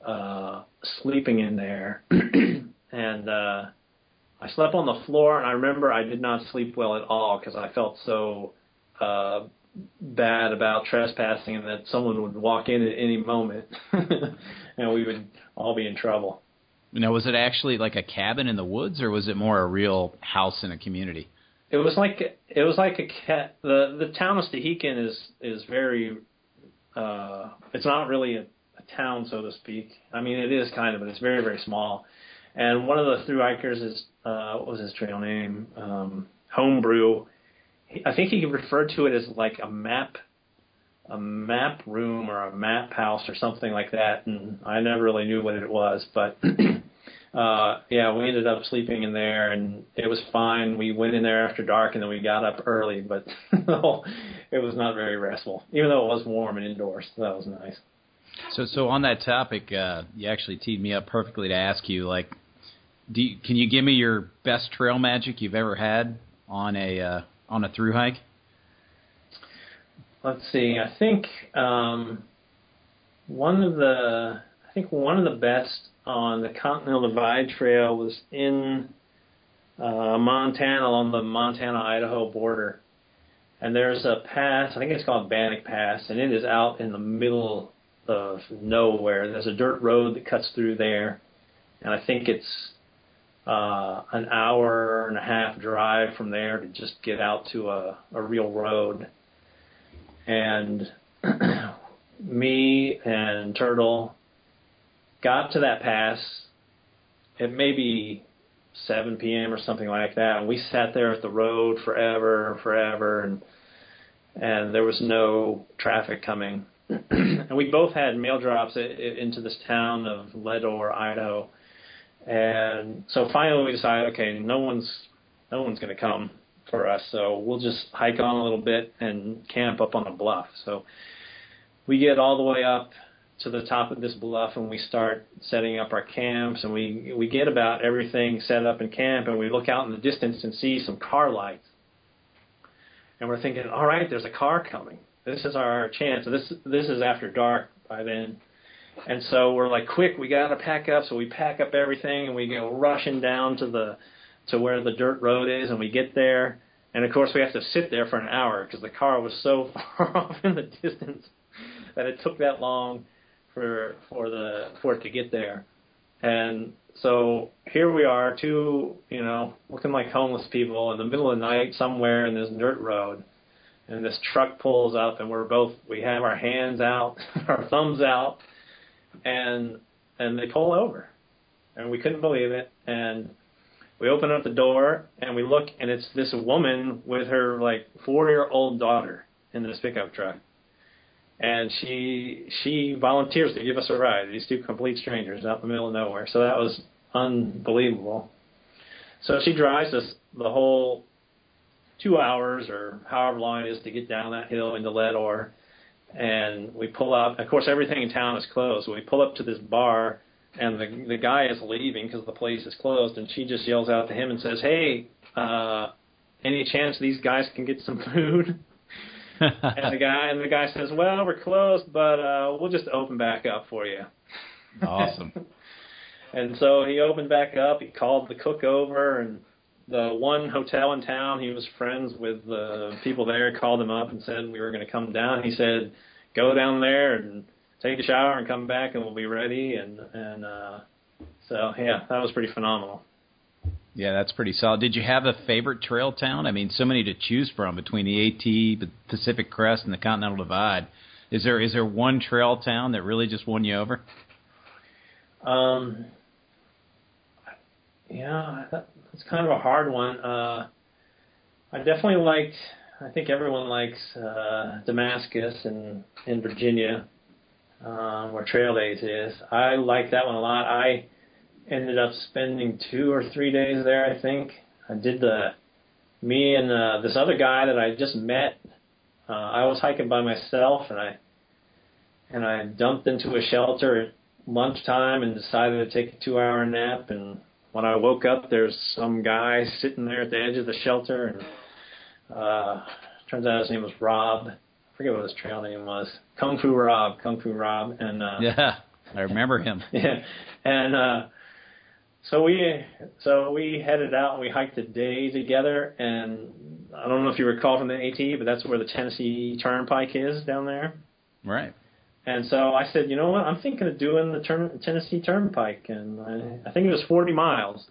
uh, sleeping in there. <clears throat> and uh, I slept on the floor, and I remember I did not sleep well at all because I felt so uh, bad about trespassing and that someone would walk in at any moment <laughs> and we would all be in trouble. Now, was it actually like a cabin in the woods, or was it more a real house in a community? It was like it was like a cat. The the town of Stehekin is is very. Uh, it's not really a, a town, so to speak. I mean, it is kind of, but it's very very small. And one of the through hikers is uh, what was his trail name? Um, Homebrew I think he referred to it as like a map, a map room or a map house or something like that, and I never really knew what it was, but. <clears throat> uh yeah we ended up sleeping in there and it was fine we went in there after dark and then we got up early but <laughs> it was not very restful even though it was warm and indoors so that was nice so so on that topic uh you actually teed me up perfectly to ask you like do you, can you give me your best trail magic you've ever had on a uh on a through hike? Let's see. I think um, one of the I think one of the best on the Continental Divide Trail was in uh, Montana along the Montana Idaho border, and there's a pass. I think it's called Bannock Pass, and it is out in the middle of nowhere. There's a dirt road that cuts through there, and I think it's uh, an hour and a half drive from there to just get out to a, a real road. And <clears throat> me and Turtle got to that pass at maybe 7 p.m. or something like that, and we sat there at the road forever and forever, and and there was no traffic coming. <clears throat> and we both had mail drops into this town of Leadore, Idaho, and so finally we decided, okay, no one's no one's going to come for us, so we'll just hike on a little bit and camp up on a bluff. So we get all the way up to the top of this bluff and we start setting up our camps and we we get about everything set up in camp and we look out in the distance and see some car lights. And we're thinking, all right, there's a car coming. This is our chance. so This this is after dark by then. And so we're like, quick, we got to pack up. So we pack up everything and we go rushing down to the to where the dirt road is and we get there. And of course, we have to sit there for an hour because the car was so <laughs> far off in the distance that it took that long for for the for it to get there. And so here we are, two you know looking like homeless people in the middle of the night somewhere in this dirt road. And this truck pulls up, and we're both we have our hands out, <laughs> our thumbs out, and and they pull over, and we couldn't believe it. And we open up the door and we look, and it's this woman with her like four year old daughter in this pickup truck and she she volunteers to give us a ride. These two complete strangers out in the middle of nowhere. So that was unbelievable. So she drives us the whole two hours or however long it is to get down that hill into Leadore. And we pull up. Of course, everything in town is closed. We pull up to this bar, and the the guy is leaving because the place is closed. And she just yells out to him and says, "Hey, uh, any chance these guys can get some food?" <laughs> and the guy and the guy says, "Well, we're closed, but uh, we'll just open back up for you." Awesome. <laughs> and so he opened back up. He called the cook over, and the one hotel in town he was friends with the people there called him up and said we were going to come down. He said, "Go down there and take a shower and come back, and we'll be ready." And and uh, so yeah, that was pretty phenomenal. Yeah, that's pretty solid. Did you have a favorite trail town? I mean, so many to choose from between the AT, the Pacific Crest, and the Continental Divide. Is there is there one trail town that really just won you over? Um, yeah, that, that's kind of a hard one. Uh, I definitely liked. I think everyone likes uh, Damascus and in Virginia, uh, where Trail Days is. I like that one a lot. I ended up spending two or three days there. I think I did the me and uh, this other guy that I just met. Uh, I was hiking by myself, and I and I dumped into a shelter at lunchtime and decided to take a two-hour nap. And when I woke up, there's some guy sitting there at the edge of the shelter, and uh, turns out his name was Rob. I forget what his trail name was. Kung Fu Rob. Kung Fu Rob. And uh, yeah, I remember him. <laughs> yeah, and uh, so we so we headed out and we hiked a day together and I don't know if you recall from the AT, but that's where the Tennessee Turnpike is down there. Right. And so I said, you know what? I'm thinking of doing the turn, Tennessee Turnpike, and I, I think it was 40 miles.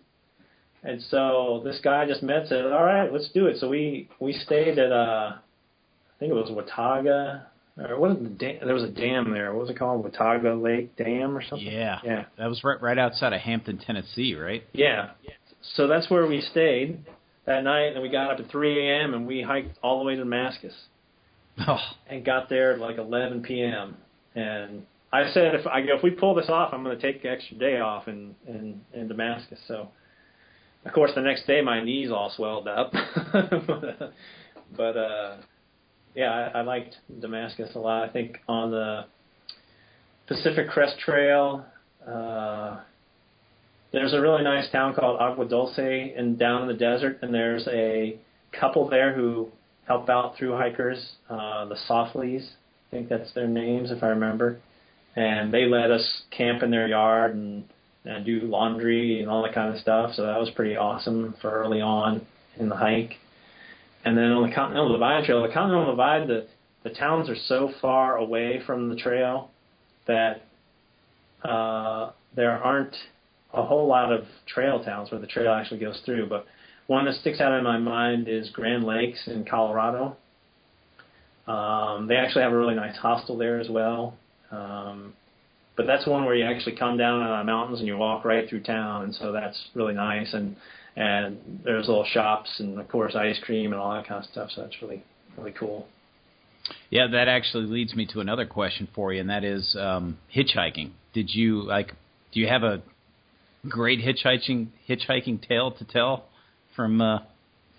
And so this guy I just met said, all right, let's do it. So we we stayed at uh, I think it was Watauga or what the dam? There was a dam there. What was it called? Watauga Lake Dam or something? Yeah. Yeah. That was right right outside of Hampton, Tennessee, right? Yeah. So that's where we stayed that night, and we got up at 3 a.m. and we hiked all the way to Damascus. Oh. And got there at like 11 p.m. And I said, if I if we pull this off, I'm going to take the extra day off in in in Damascus. So, of course, the next day my knees all swelled up, but, <laughs> but uh yeah, I, I liked Damascus a lot. I think on the Pacific Crest Trail, uh, there's a really nice town called Agua Dulce and down in the desert, and there's a couple there who help out through hikers, uh, the Saufleys. I think that's their names if I remember. And they let us camp in their yard, and and do laundry and all that kind of stuff. So that was pretty awesome for early on in the hike. And then on the Continental Divide Trail, the Continental Divide, the the towns are so far away from the trail that uh, there aren't a whole lot of trail towns where the trail actually goes through. But one that sticks out in my mind is Grand Lakes in Colorado. Um, they actually have a really nice hostel there as well. Um, but that's one where you actually come down out of the mountains and you walk right through town, and so that's really nice. And and there's little shops and of course ice cream and all that kind of stuff. So that's really really cool. Yeah, that actually leads me to another question for you, and that is um, hitchhiking. Did you like? Do you have a great hitchhiking hitchhiking tale to tell from uh,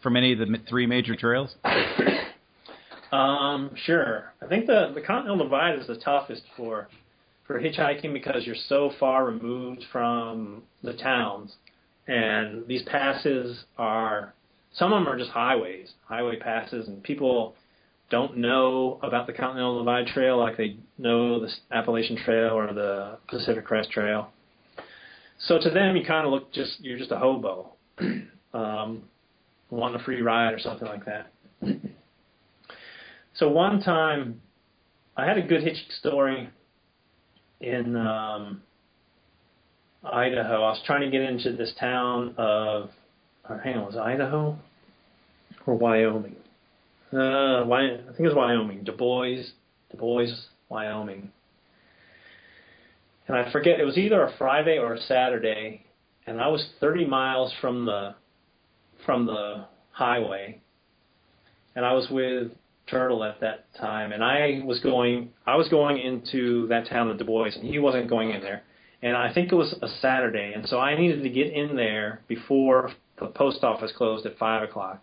from any of the three major trails? <coughs> um, sure. I think the the Continental Divide is the toughest for for hitchhiking because you're so far removed from the towns, and these passes are some of them are just highways, highway passes, and people don't know about the Continental Divide Trail like they know the Appalachian Trail or the Pacific Crest Trail. So to them, you kind of look just you're just a hobo, <clears throat> um, wanting a free ride or something like that. <clears throat> so one time, I had a good hitching story in um, Idaho. I was trying to get into this town of, or hang on, was Idaho or Wyoming? Uh, I think it was Wyoming, Dubois, Du Bois, Wyoming. And I forget, it was either a Friday or a Saturday, and I was 30 miles from the from the highway, and I was with Turtle at that time, and I was going I was going into that town of Dubois, and he wasn't going in there. And I think it was a Saturday, and so I needed to get in there before the post office closed at five o'clock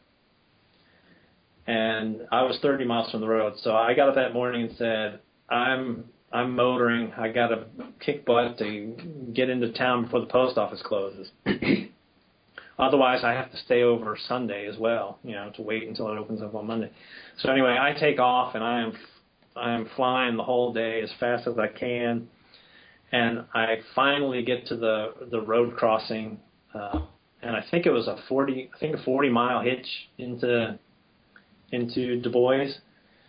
and I was 30 miles from the road. So I got up that morning and said, "I'm I'm motoring. I got to kick butt to get into town before the post office closes. <clears throat> Otherwise, I have to stay over Sunday as well. You know, to wait until it opens up on Monday. So anyway, I take off and I am I am flying the whole day as fast as I can, and I finally get to the the road crossing. Uh, and I think it was a 40, I think a 40 mile hitch into into Dubois.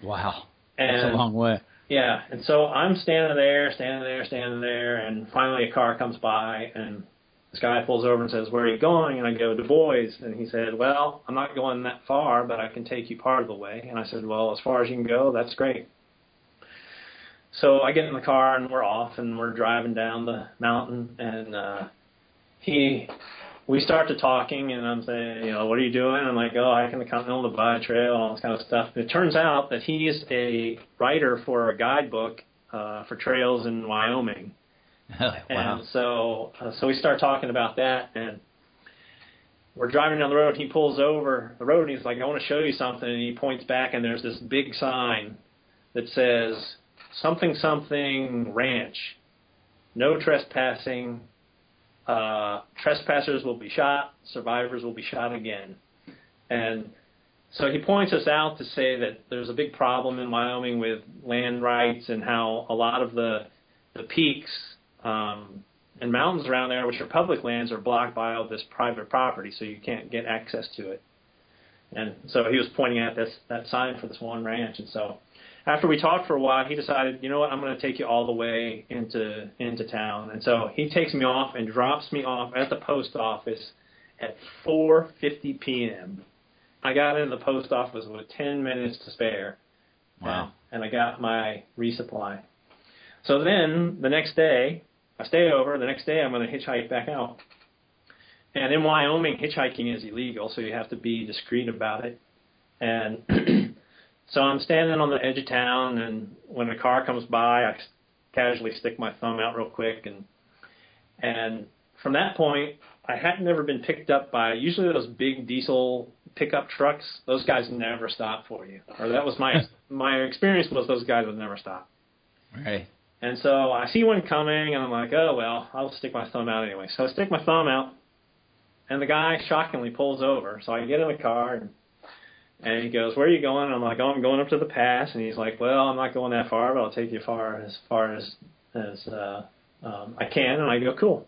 Wow, and, that's a long way. Yeah, and so I'm standing there, standing there, standing there, and finally a car comes by, and this guy pulls over and says, "Where are you going?" And I go, "Dubois." And he said, "Well, I'm not going that far, but I can take you part of the way." And I said, "Well, as far as you can go, that's great." So I get in the car and we're off, and we're driving down the mountain, and uh, he we start to talking, and I'm saying, you know, what are you doing? I'm like, oh, hiking the Continental Divide Trail, all this kind of stuff. And it turns out that he's a writer for a guidebook uh, for trails in Wyoming. <laughs> wow. And so, uh, so we start talking about that, and we're driving down the road. He pulls over the road, and he's like, I want to show you something. And he points back, and there's this big sign that says something something ranch, no trespassing uh, trespassers will be shot, survivors will be shot again. And so he points us out to say that there's a big problem in Wyoming with land rights and how a lot of the the peaks um, and mountains around there, which are public lands, are blocked by all this private property, so you can't get access to it. And so he was pointing at this that sign for this one ranch, and so after we talked for a while, he decided, you know what, I'm going to take you all the way into into town. And so he takes me off and drops me off at the post office at 4:50 p.m. I got into the post office with 10 minutes to spare. Wow. And I got my resupply. So then the next day, I stay over. The next day, I'm going to hitchhike back out. And in Wyoming, hitchhiking is illegal, so you have to be discreet about it. And <clears throat> So I'm standing on the edge of town, and when a car comes by, I casually stick my thumb out real quick, and and from that point, I had never been picked up by usually those big diesel pickup trucks. Those guys never stop for you, or that was my <laughs> my experience was those guys would never stop. Right. And so I see one coming, and I'm like, oh well, I'll stick my thumb out anyway. So I stick my thumb out, and the guy shockingly pulls over. So I get in the car and and he goes, "Where are you going?" And I'm like, "Oh, I'm going up to the pass." And he's like, "Well, I'm not going that far, but I'll take you far as far as as uh, um, I can." And I go, "Cool."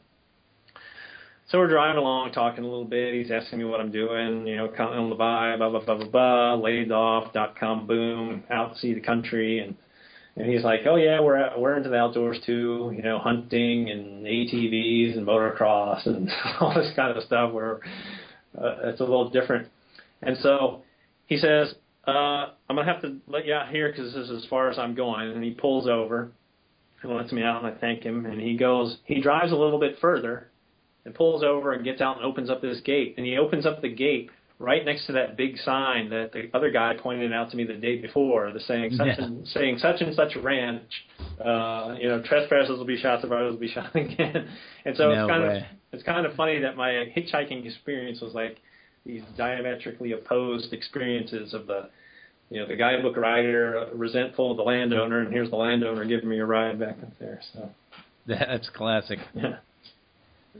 so we're driving along, talking a little bit. He's asking me what I'm doing, you know, Continental Divide, blah blah blah blah blah, laid off, dot com boom, out to see the country, and and he's like, oh yeah, we're we're into the outdoors too, you know, hunting and ATVs and motocross and <laughs> all this kind of stuff. Where uh, it's a little different, and so he says, uh, I'm gonna have to let you out here because this is as far as I'm going, and he pulls over and lets me out, and I thank him, and he goes, he drives a little bit further and pulls over and gets out and opens up this gate. And he opens up the gate right next to that big sign that the other guy pointed out to me the day before, the saying such Yeah. and saying such and such ranch, uh, you know, trespassers will be shot, survivors will be <laughs> shot again. And so No it's kind way. of it's kind of funny that my hitchhiking experience was like these diametrically opposed experiences of the you know, the guidebook rider resentful of the landowner, and here's the landowner giving me a ride back up there. So, <laughs> That's classic. yeah.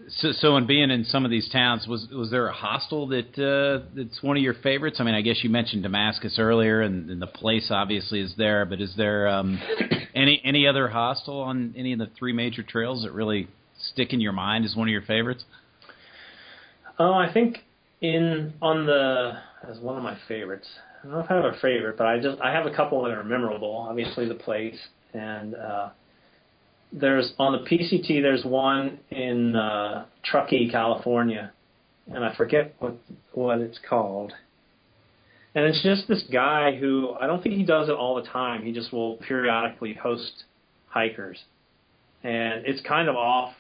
So, so in being in some of these towns, was was there a hostel that uh, that's one of your favorites? I mean, I guess you mentioned Damascus earlier, and, and the place obviously is there. But is there um, <coughs> any any other hostel on any of the three major trails that really stick in your mind as one of your favorites? Oh, I think in on the as one of my favorites. I don't know if I have a favorite, but I just I have a couple that are memorable. Obviously, the place and uh, there's on the PCT. There's one in uh, Truckee, California, and I forget what what it's called. And it's just this guy who I don't think he does it all the time. He just will periodically host hikers, and it's kind of off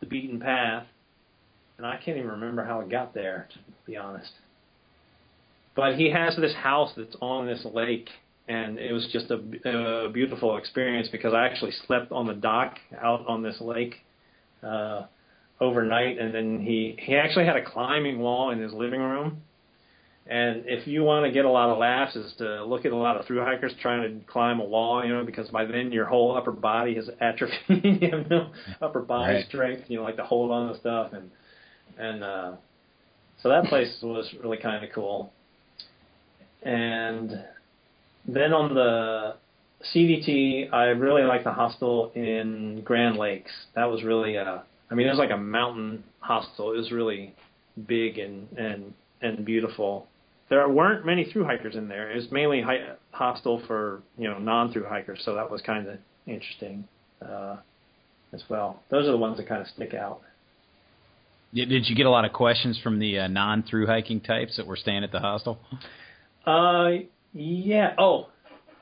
the beaten path and I can't even remember how it got there, to be honest. But he has this house that's on this lake, and it was just a, a beautiful experience because I actually slept on the dock out on this lake uh, overnight, and then he he actually had a climbing wall in his living room. And if you want to get a lot of laughs, is to look at a lot of through hikers trying to climb a wall, you know, because by then your whole upper body has atrophied. <laughs> you have no upper body Right. strength. You know, like to hold on to stuff and and uh, so that place was really kind of cool. And then on the CDT, I really like the hostel in Grand Lakes. That was really, uh, I mean, it was like a mountain hostel. It was really big and and and beautiful. There weren't many through hikers in there. It was mainly hi- hostel for you know non through hikers, so that was kind of interesting uh, as well. Those are the ones that kind of stick out. Did, did you get a lot of questions from the uh, non through hiking types that were staying at the hostel? Uh, yeah. Oh,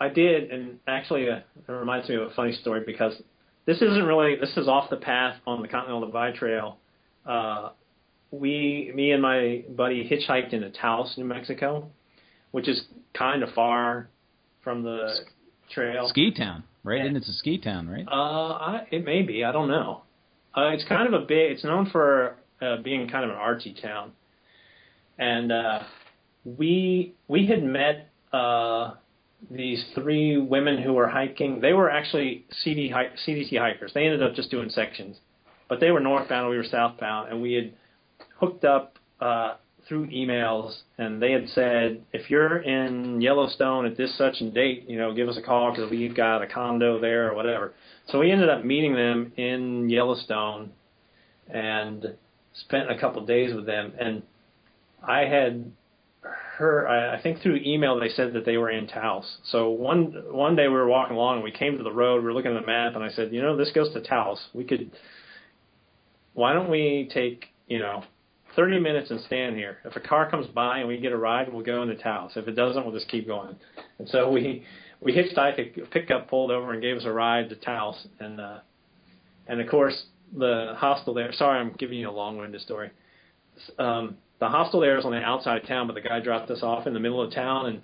I did, and actually, uh, it reminds me of a funny story because this isn't really this is off the path on the Continental Divide Trail. Uh, we, me and my buddy, hitchhiked into Taos, New Mexico, which is kind of far from the trail. Ski town, right? Yeah. And it's a ski town, right? Uh, I, it may be. I don't know. Uh, it's kind of a big. It's known for uh, being kind of an artsy town, and uh, we we had met uh, these three women who were hiking. They were actually CD CDT hikers. They ended up just doing sections, but they were northbound. We were southbound, and we had hooked up uh, through emails. And they had said, if you're in Yellowstone at this such and date, you know, give us a call because we've got a condo there or whatever. So we ended up meeting them in Yellowstone and spent a couple of days with them. And I had her I, I think through email they said that they were in Taos. So one one day we were walking along and we came to the road, we were looking at the map and I said, you know, this goes to Taos. We could why don't we take, you know, thirty minutes and stand here. If a car comes by and we get a ride, we'll go into Taos. If it doesn't, we'll just keep going. And so we we hitchhiked a pickup pulled over and gave us a ride to Taos and uh and of course the hostel there sorry I'm giving you a long winded story. Um the hostel there is on the outside of town, but the guy dropped us off in the middle of town, and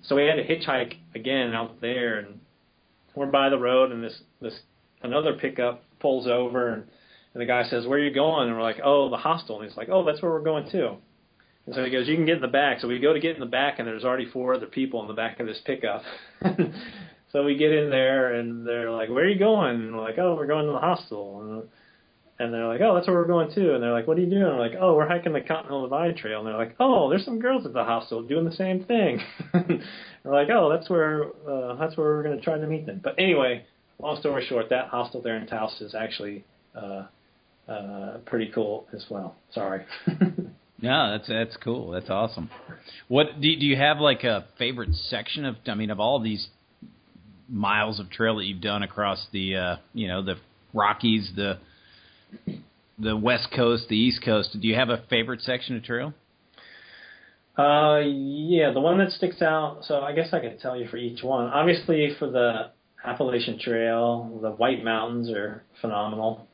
so we had to hitchhike again out there, and we're by the road, and this this another pickup pulls over, and, and the guy says, "Where are you going?" And we're like, "Oh, the hostel." And he's like, "Oh, that's where we're going too." And so he goes, "You can get in the back." So we go to get in the back, and there's already four other people in the back of this pickup. <laughs> so we get in there, and they're like, "Where are you going?" And we're like, "Oh, we're going to the hostel." And, and they're like, "Oh, that's where we're going too." And they're like, "What are you doing?" I'm like, "Oh, we're hiking the Continental Divide Trail." And they're like, "Oh, there's some girls at the hostel doing the same thing." <laughs> they're like, "Oh, that's where uh, that's where we're going to try to meet them." But anyway, long story short, that hostel there in Taos is actually uh, uh, pretty cool as well. Sorry. <laughs> No, that's that's cool. That's awesome. What do do you have like a favorite section of? I mean, of all these miles of trail that you've done across the uh, you know the Rockies, the the West Coast, the East Coast. Do you have a favorite section of trail? Uh, yeah, the one that sticks out. So I guess I could tell you for each one. Obviously, for the Appalachian Trail, the White Mountains are phenomenal.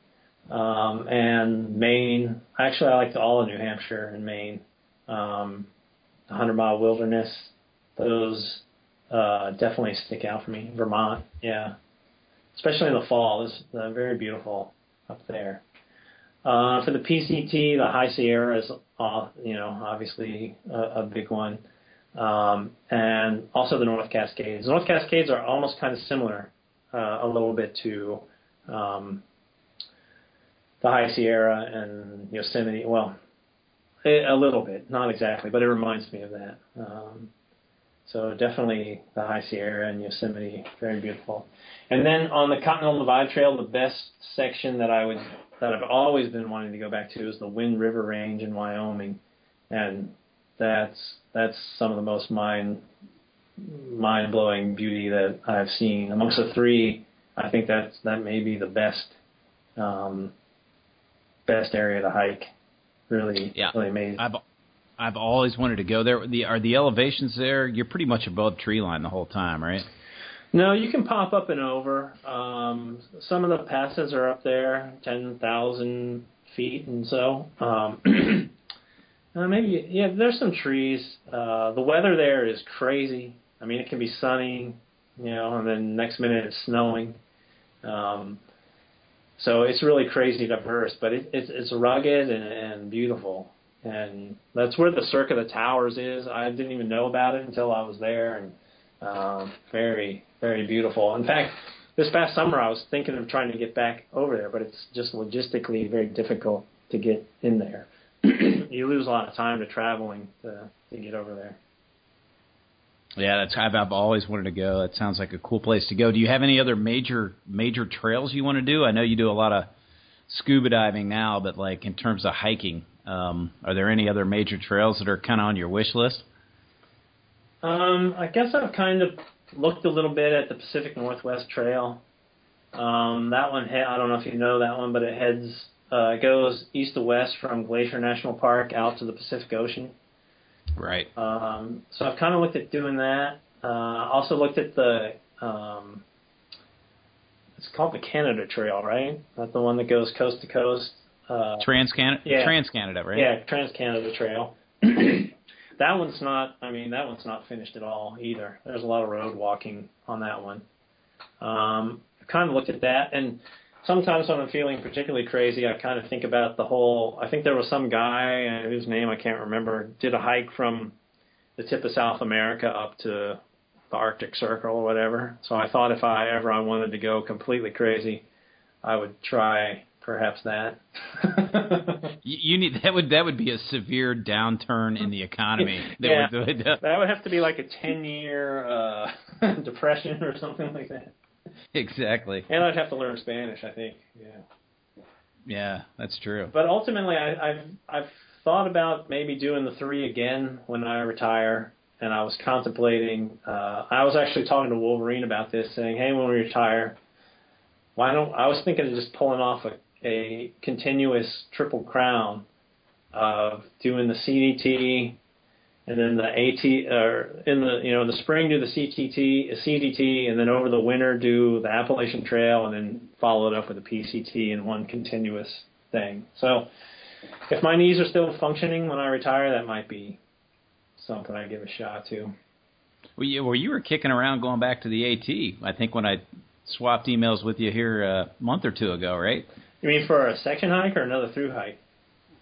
Um, and Maine, actually, I liked all of New Hampshire and Maine. Um, the Hundred Mile Wilderness, those uh, definitely stick out for me. Vermont, yeah, especially in the fall, is very beautiful up there. Uh, for the PCT, the High Sierra is, uh, you know, obviously a, a big one, um, and also the North Cascades. The North Cascades are almost kind of similar, uh, a little bit to um, the High Sierra and Yosemite. Well, a little bit, not exactly, but it reminds me of that. Um, so definitely the High Sierra and Yosemite, very beautiful. And then on the Continental Divide Trail, the best section that I would that I've always been wanting to go back to is the Wind River Range in Wyoming, and that's that's some of the most mind mind blowing beauty that I've seen amongst the three. I think that that may be the best um, best area to hike. Really, Yeah. really amazing. I've I've always wanted to go there. The are the elevations there? You're pretty much above tree line the whole time, right? No, you can pop up and over. Um, some of the passes are up there, ten thousand feet, and so um, <clears throat> uh, maybe yeah. There's some trees. Uh, the weather there is crazy. I mean, it can be sunny, you know, and then next minute it's snowing. Um, so it's really crazy diverse, but it, it's it's rugged and, and beautiful, and that's where the Cirque of the Towers is. I didn't even know about it until I was there, and um, very very beautiful. In fact, this past summer I was thinking of trying to get back over there, but it's just logistically very difficult to get in there. <clears throat> you lose a lot of time to traveling to to get over there. Yeah, that's I've, I've always wanted to go. That sounds like a cool place to go. Do you have any other major major trails you want to do? I know you do a lot of scuba diving now, but like in terms of hiking, um, are there any other major trails that are kind of on your wish list? Um, I guess I've kind of looked a little bit at the Pacific Northwest Trail. Um, that one, he- I don't know if you know that one, but it heads, uh, it goes east to west from Glacier National Park out to the Pacific Ocean. Right. Um, so I've kind of looked at doing that. Uh, also looked at the, um, it's called the Canada Trail, right? That's the one that goes coast to coast. Uh, Trans Canada, Yeah. Trans Canada, right? yeah, Trans Canada Trail. <clears throat> that one's not. I mean, that one's not finished at all either. There's a lot of road walking on that one. Um, I've kind of looked at that, and sometimes when I'm feeling particularly crazy, I kind of think about the whole. I think there was some guy uh, whose name I can't remember did a hike from the tip of South America up to the Arctic Circle or whatever. So I thought if I ever I wanted to go completely crazy, I would try perhaps that. <laughs> You, need that would that would be a severe downturn in the economy. <laughs> That Yeah. would, would, uh, That would have to be like a ten year uh, <laughs> depression or something like that. exactly. And I'd have to learn Spanish, I think. Yeah. Yeah, that's true. But ultimately, I, I've I've thought about maybe doing the three again when I retire, and I was contemplating. Uh, I was actually talking to Wolverine about this, saying, "Hey, when we retire, why don't?" I was thinking of just pulling off a, a continuous triple crown of doing the CDT, and then the AT, or in the you know in the spring do the CTT, CDT, and then over the winter do the Appalachian Trail, and then follow it up with a PCT in one continuous thing. So, if my knees are still functioning when I retire, that might be something I give a shot to. Well, well, you were kicking around going back to the AT. I think when I swapped emails with you here a month or two ago, right? You mean for a section hike or another through hike?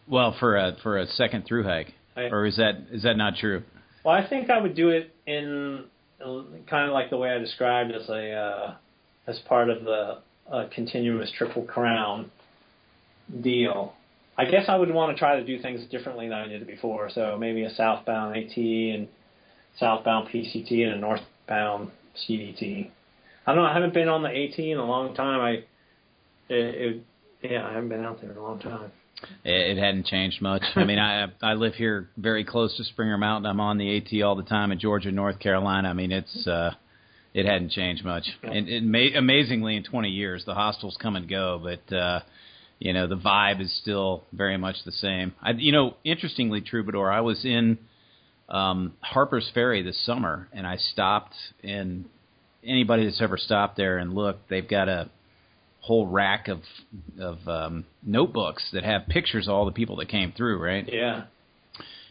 Well, for a for a second through hike, I- or is that is that not true? Well, I think I would do it in kind of like the way I described as a uh, as part of the uh, continuous triple crown deal. I guess I would want to try to do things differently than I did before. So maybe a southbound AT and southbound PCT and a northbound CDT. I don't know. I haven't been on the AT in a long time. I it it, Yeah, I haven't been out there in a long time. It, it hadn't changed much. I mean, I I live here very close to Springer Mountain. I'm on the AT all the time in Georgia, North Carolina. I mean, it's uh, it hadn't changed much. And it ma- amazingly, in 20 years, the hostels come and go, but uh, you know the vibe is still very much the same. I, you know, interestingly, Troubadour, I was in um, Harper's Ferry this summer, and I stopped. And anybody that's ever stopped there and looked, they've got a whole rack of of um, notebooks that have pictures of all the people that came through, right? Yeah.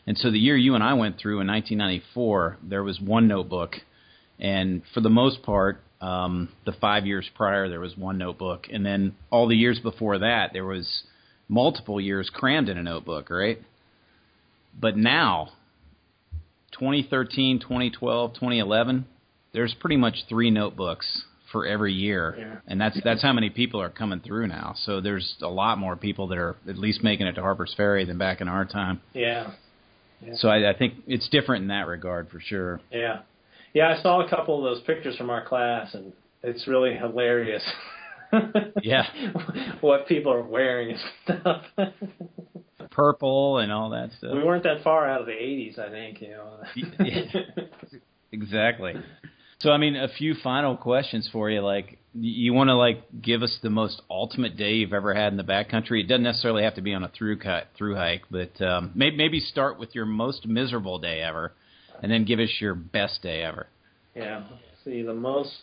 And so the year you and I went through in 1994, there was one notebook, and for the most part, um, the five years prior there was one notebook, and then all the years before that there was multiple years crammed in a notebook, right? But now, 2013, 2012, 2011, there's pretty much three notebooks for every year, Yeah. and that's that's how many people are coming through now. So there's a lot more people that are at least making it to Harper's Ferry than back in our time. Yeah. So I, I think it's different in that regard for sure. Yeah. Yeah, I saw a couple of those pictures from our class and it's really hilarious. <laughs> Yeah. <laughs> what people are wearing and stuff. <laughs> Purple and all that stuff. we weren't that far out of the 80s, I think, you know. Yeah. Exactly. So I mean, a few final questions for you. Like, you want to like give us the most ultimate day you've ever had in the backcountry. It doesn't necessarily have to be on a through cut, through hike, but um, maybe maybe start with your most miserable day ever, and then give us your best day ever. Yeah. See, the most,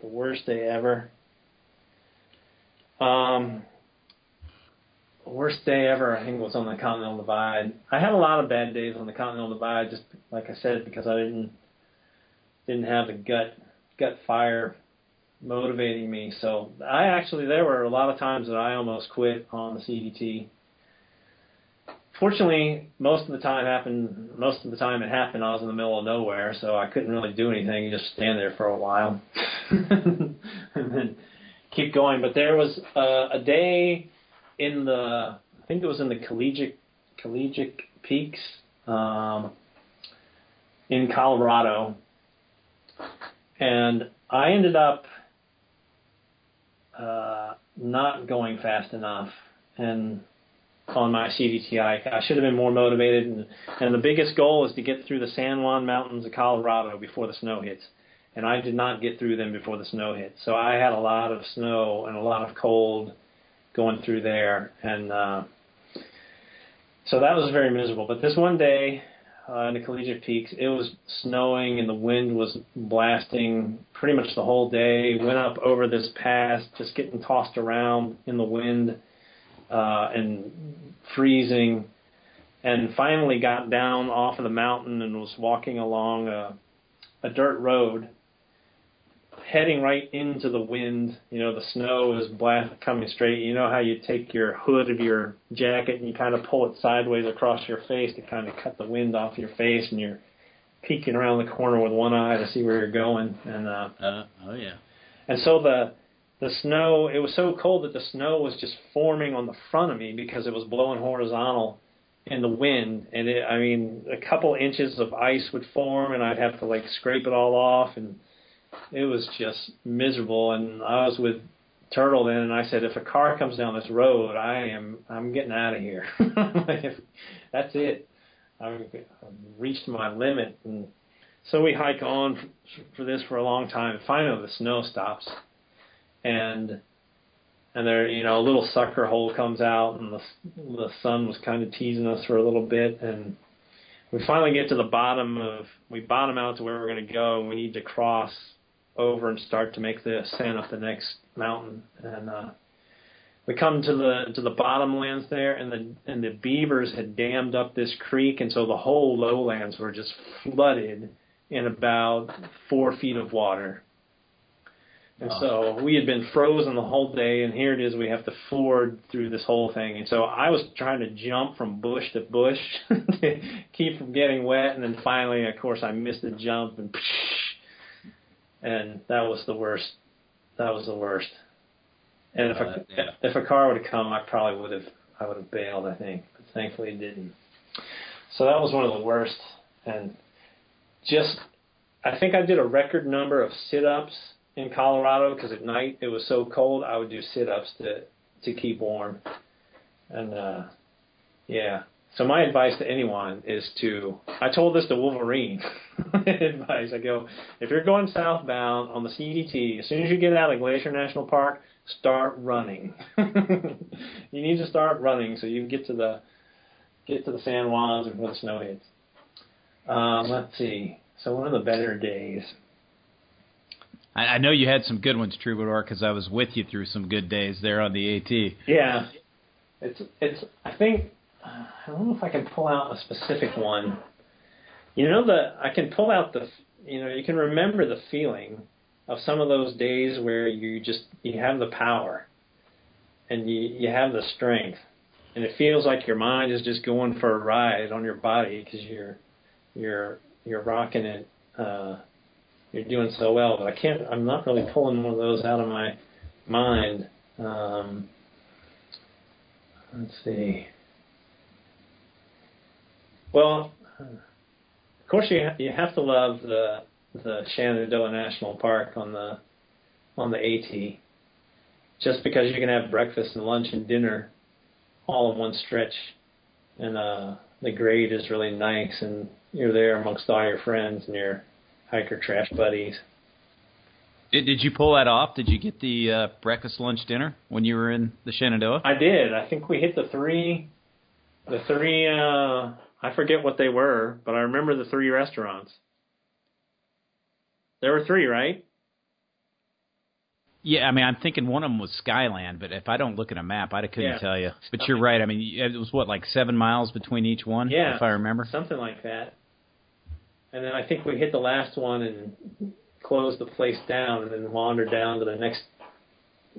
the worst day ever. Um, worst day ever, I think, was on the Continental Divide. I had a lot of bad days on the Continental Divide, just like I said, because I didn't didn't have the gut gut fire motivating me. So I actually there were a lot of times that I almost quit on the CDT. Fortunately, most of the time happened. Most of the time it happened. I was in the middle of nowhere, so I couldn't really do anything. Just stand there for a while, <laughs> and then keep going. But there was uh, a day in the, I think it was in the collegiate collegiate peaks um, in Colorado, and I ended up uh, not going fast enough and on my CDTI. I should have been more motivated, and, and the biggest goal is to get through the San Juan Mountains of Colorado before the snow hits. And I did not get through them before the snow hit. So I had a lot of snow and a lot of cold going through there, and uh, so that was very miserable. But this one day uh, in the Collegiate Peaks, it was snowing and the wind was blasting pretty much the whole day. Went up over this pass, just getting tossed around in the wind uh, and freezing, and finally got down off of the mountain and was walking along a, a dirt road, heading right into the wind. You know, the snow is blast coming straight. You know how you take your hood of your jacket and you kind of pull it sideways across your face to kind of cut the wind off your face, and you're peeking around the corner with one eye to see where you're going, and uh, Uh, oh yeah. and so the the snow it was so cold that the snow was just forming on the front of me because it was blowing horizontal in the wind and it I mean a couple inches of ice would form and I'd have to like scrape it all off and it was just miserable and I was with Turtle then and I said if a car comes down this road I am I'm getting out of here <laughs> that's it I've I've reached my limit and so we hike on for this for a long time. Finally, the snow stops, and and there, you know, a little sucker hole comes out, and the the sun was kind of teasing us for a little bit, and we finally get to the bottom of we bottom out to where we're going to go, and we need to cross over and start to make the ascent up the next mountain, and uh, we come to the to the bottomlands there, and the and the beavers had dammed up this creek, and so the whole lowlands were just flooded in about four feet of water. And so we had been frozen the whole day, and here it is. We have to ford through this whole thing. And so I was trying to jump from bush to bush <laughs> to keep from getting wet. And then finally, of course, I missed the jump, and <laughs> and that was the worst. That was the worst. And if Uh, a yeah. if a car would have come, I probably would have I would have bailed. I think, but thankfully it didn't. So that was one of the worst. And just I think I did a record number of sit-ups in Colorado because at night it was so cold. I would do sit-ups to to keep warm. And uh, yeah. So my advice to anyone is to I told this to Wolverine. <laughs> advice I go if you're going southbound on the CDT, as soon as you get out of Glacier National Park, start running. <laughs> you need to start running so you can get to the get to the San Juans before the snow hits. Um, let's see. So one of the better days. I, I know you had some good ones, Troubadour, because I was with you through some good days there on the AT. Yeah, it's it's. I think I don't know if I can pull out a specific one. You know the I can pull out the you know you can remember the feeling of some of those days where you just you have the power and you you have the strength. And it feels like your mind is just going for a ride on your body because you're you're you're rocking it uh you're doing so well. But i can't i'm not really pulling one of those out of my mind. Um let's see well of course you ha- you have to love the the Shenandoah National Park on the on the AT just because you can have breakfast and lunch and dinner all in one stretch and uh the grade is really nice and you're there amongst all your friends and your hiker trash buddies. Did, did you pull that off? Did you get the uh, breakfast, lunch, dinner when you were in the Shenandoah? I did. I think we hit the three the three uh I forget what they were, but I remember the three restaurants. There were three, right? Yeah, I mean, I'm thinking one of them was Skyland, but if I don't look at a map, I couldn't Yeah. tell you. But you're right. I mean, it was what like seven miles between each one, Yeah. if I remember. Something like that. And then I think we hit the last one and closed the place down and then wandered down to the next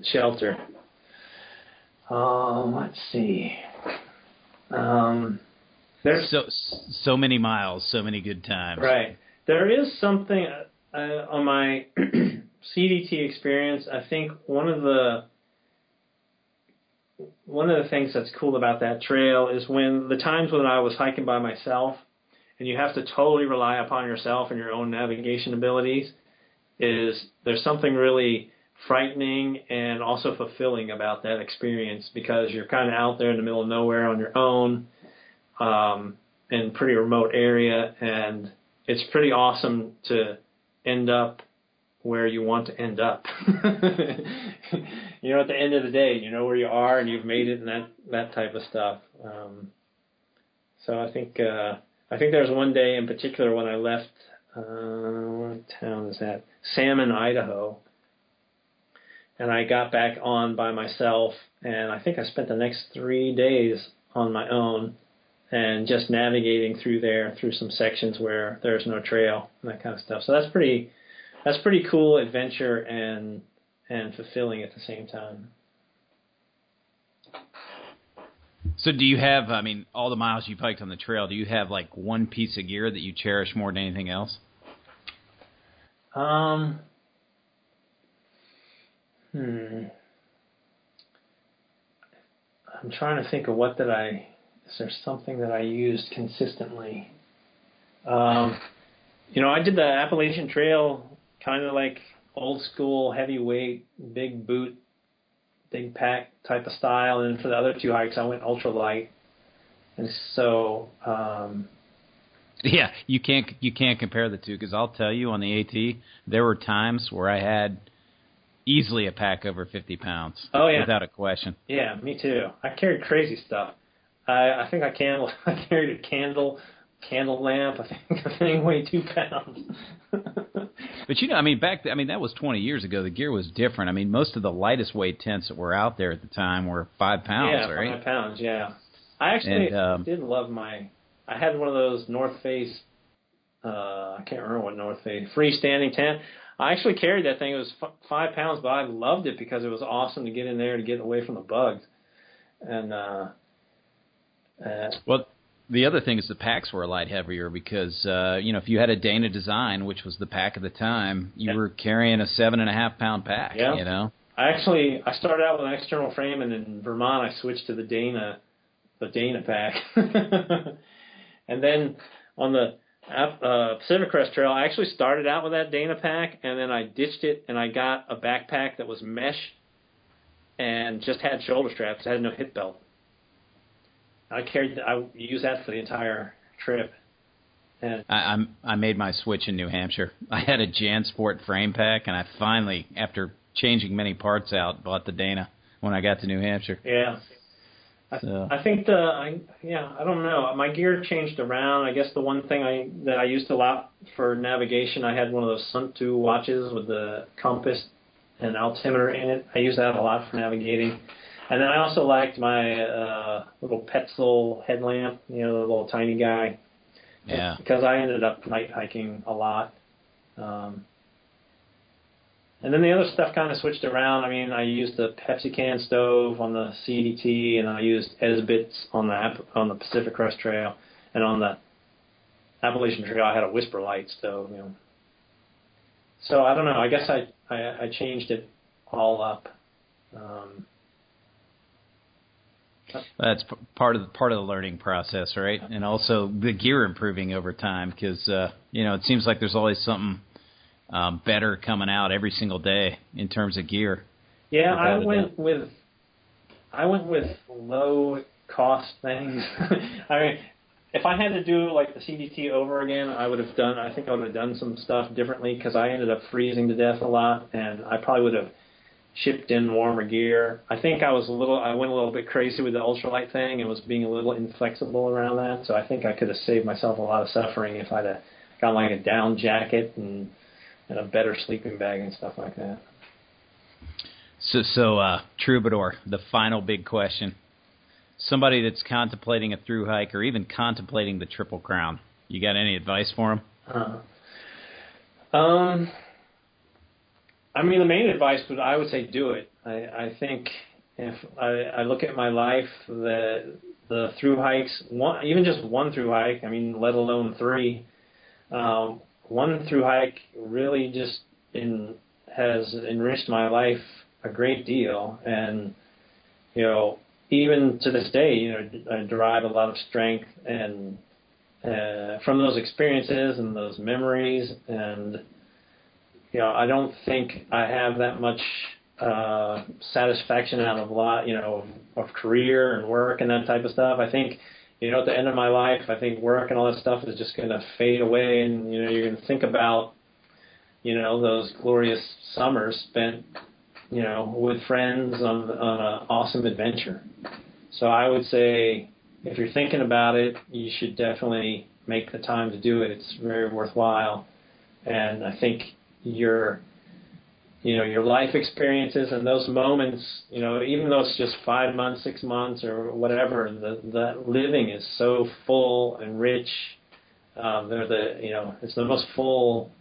shelter. Um, let's see. Um, there's So so many miles, so many good times. right. There is something uh, on my <clears throat> CDT experience. I think one of the one of the things that's cool about that trail is when the times when I was hiking by myself and you have to totally rely upon yourself and your own navigation abilities is there's something really frightening and also fulfilling about that experience because you're kind of out there in the middle of nowhere on your own um, in pretty remote area and it's pretty awesome to end up where you want to end up. <laughs> you know, at the end of the day, you know where you are and you've made it and that that type of stuff. Um, so I think uh, I think there's one day in particular when I left. Uh, what town is that? Salmon, Idaho. And I got back on by myself, and I think I spent the next three days on my own, and just navigating through there through some sections where there's no trail and that kind of stuff. So that's pretty that's pretty cool adventure and and fulfilling at the same time. So do you have? I mean, all the miles you've hiked on the trail, do you have like one piece of gear that you cherish more than anything else? Um, hmm. I'm trying to think of what did I. Is there something that I used consistently? Um, you know, I did the Appalachian Trail kind of like old school heavyweight, big boot, big pack type of style, and for the other two hikes, I went ultralight. And so, um, Yeah, you can't you can't compare the two because I'll tell you on the AT there were times where I had easily a pack over 50 pounds. Oh, yeah. without a question. Yeah, me too. I carried crazy stuff. I I think I candle <laughs> I carried a candle candle lamp. I think <laughs> the thing weighed two pounds. <laughs> But you know, I mean, back th- I mean that was 20 years ago. The gear was different. I mean, most of the lightest weight tents that were out there at the time were five pounds, yeah, right? five pounds. Yeah, I actually And, um, did love my. I had one of those North Face. Uh, I can't remember what North Face freestanding tent. I actually carried that thing. It was f- five pounds, but I loved it because it was awesome to get in there to get away from the bugs. And uh, uh, Well, the other thing is the packs were a lot heavier because uh, you know if you had a Dana Design, which was the pack at the time, you Yeah. were carrying a seven and a half pound pack. Yeah. You know. I actually I started out with an external frame, and in Vermont I switched to the Dana, the Dana pack, <laughs> and then on the uh, Pacific Crest Trail I actually started out with that Dana pack, and then I ditched it and I got a backpack that was mesh, and just had shoulder straps. I had no hip belt. I carried. I used that for the entire trip. And I, I'm I made my switch in New Hampshire. <laughs> I had a JanSport frame pack, and I finally, after changing many parts out, bought the Dana when I got to New Hampshire. Yeah. I, So- I think the I yeah I don't know my gear changed around I guess the one thing I that I used a lot for navigation I had one of those Suunto watches with the compass and altimeter in it I used that a lot for navigating and then I also liked my uh, little Petzl headlamp you know the little tiny guy Yeah. because I ended up night hiking a lot. Um, and then the other stuff kind of switched around. I mean, I used the Pepsi can stove on the CDT, and I used Esbits on the on the Pacific Crest Trail, and on the Appalachian Trail, I had a WhisperLite stove. You know. So I don't know. I guess I I, I changed it all up. Um, That's p- part of the, part of the learning process, right? And also the gear improving over time because uh, you know it seems like there's always something um, better coming out every single day in terms of gear. Yeah, I went with I went with low cost things. <laughs> I mean, if I had to do like the CDT over again, I would have done. I think I would have done some stuff differently because I ended up freezing to death a lot, and I probably would have shipped in warmer gear. I think I was a little. I went a little bit crazy with the ultralight thing and was being a little inflexible around that. So I think I could have saved myself a lot of suffering if I'd have gotten like a down jacket and and a better sleeping bag and stuff like that. So, so uh, Troubadour, the final big question: somebody that's contemplating a through hike or even contemplating the Triple Crown, you got any advice for them? Uh, um, I mean, the main advice would I would say do it. I, I think if I, I look at my life, the the through hikes, one even just one through hike. I mean, let alone three. Um, one through hike really just in, has enriched my life a great deal, and you know, even to this day, you know, I derive a lot of strength and uh, from those experiences and those memories and you know I don't think I have that much uh, satisfaction out of a lot you know of, of career and work and that type of stuff. I think you know at the end of my life I think work and all that stuff is just going to fade away and you know you're going to think about you know those glorious summers spent you know with friends on on an awesome adventure. So I would say if you're thinking about it, you should definitely make the time to do it. It's very worthwhile, and I think your, you know, your life experiences and those moments, you know, even though it's just five months, six months, or whatever, the the living is so full and rich. Um, they're the, you know, it's the most full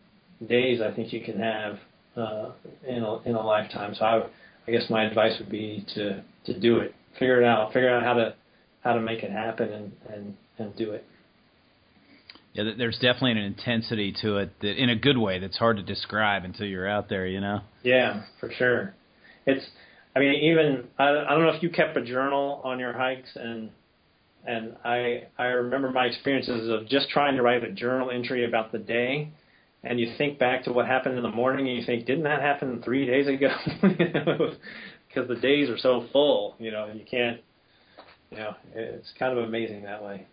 days I think you can have uh, in a in a lifetime. So I, I guess my advice would be to to do it, figure it out, figure out how to how to make it happen and and and do it. Yeah, there's definitely an intensity to it that, in a good way, that's hard to describe until you're out there. You know. Yeah, for sure. It's I mean even I, I don't know if you kept a journal on your hikes and and I I remember my experiences of just trying to write a journal entry about the day and you think back to what happened in the morning and you think didn't that happen 3 days ago <laughs> because the days are so full, you know, you can't you know, it's kind of amazing that way.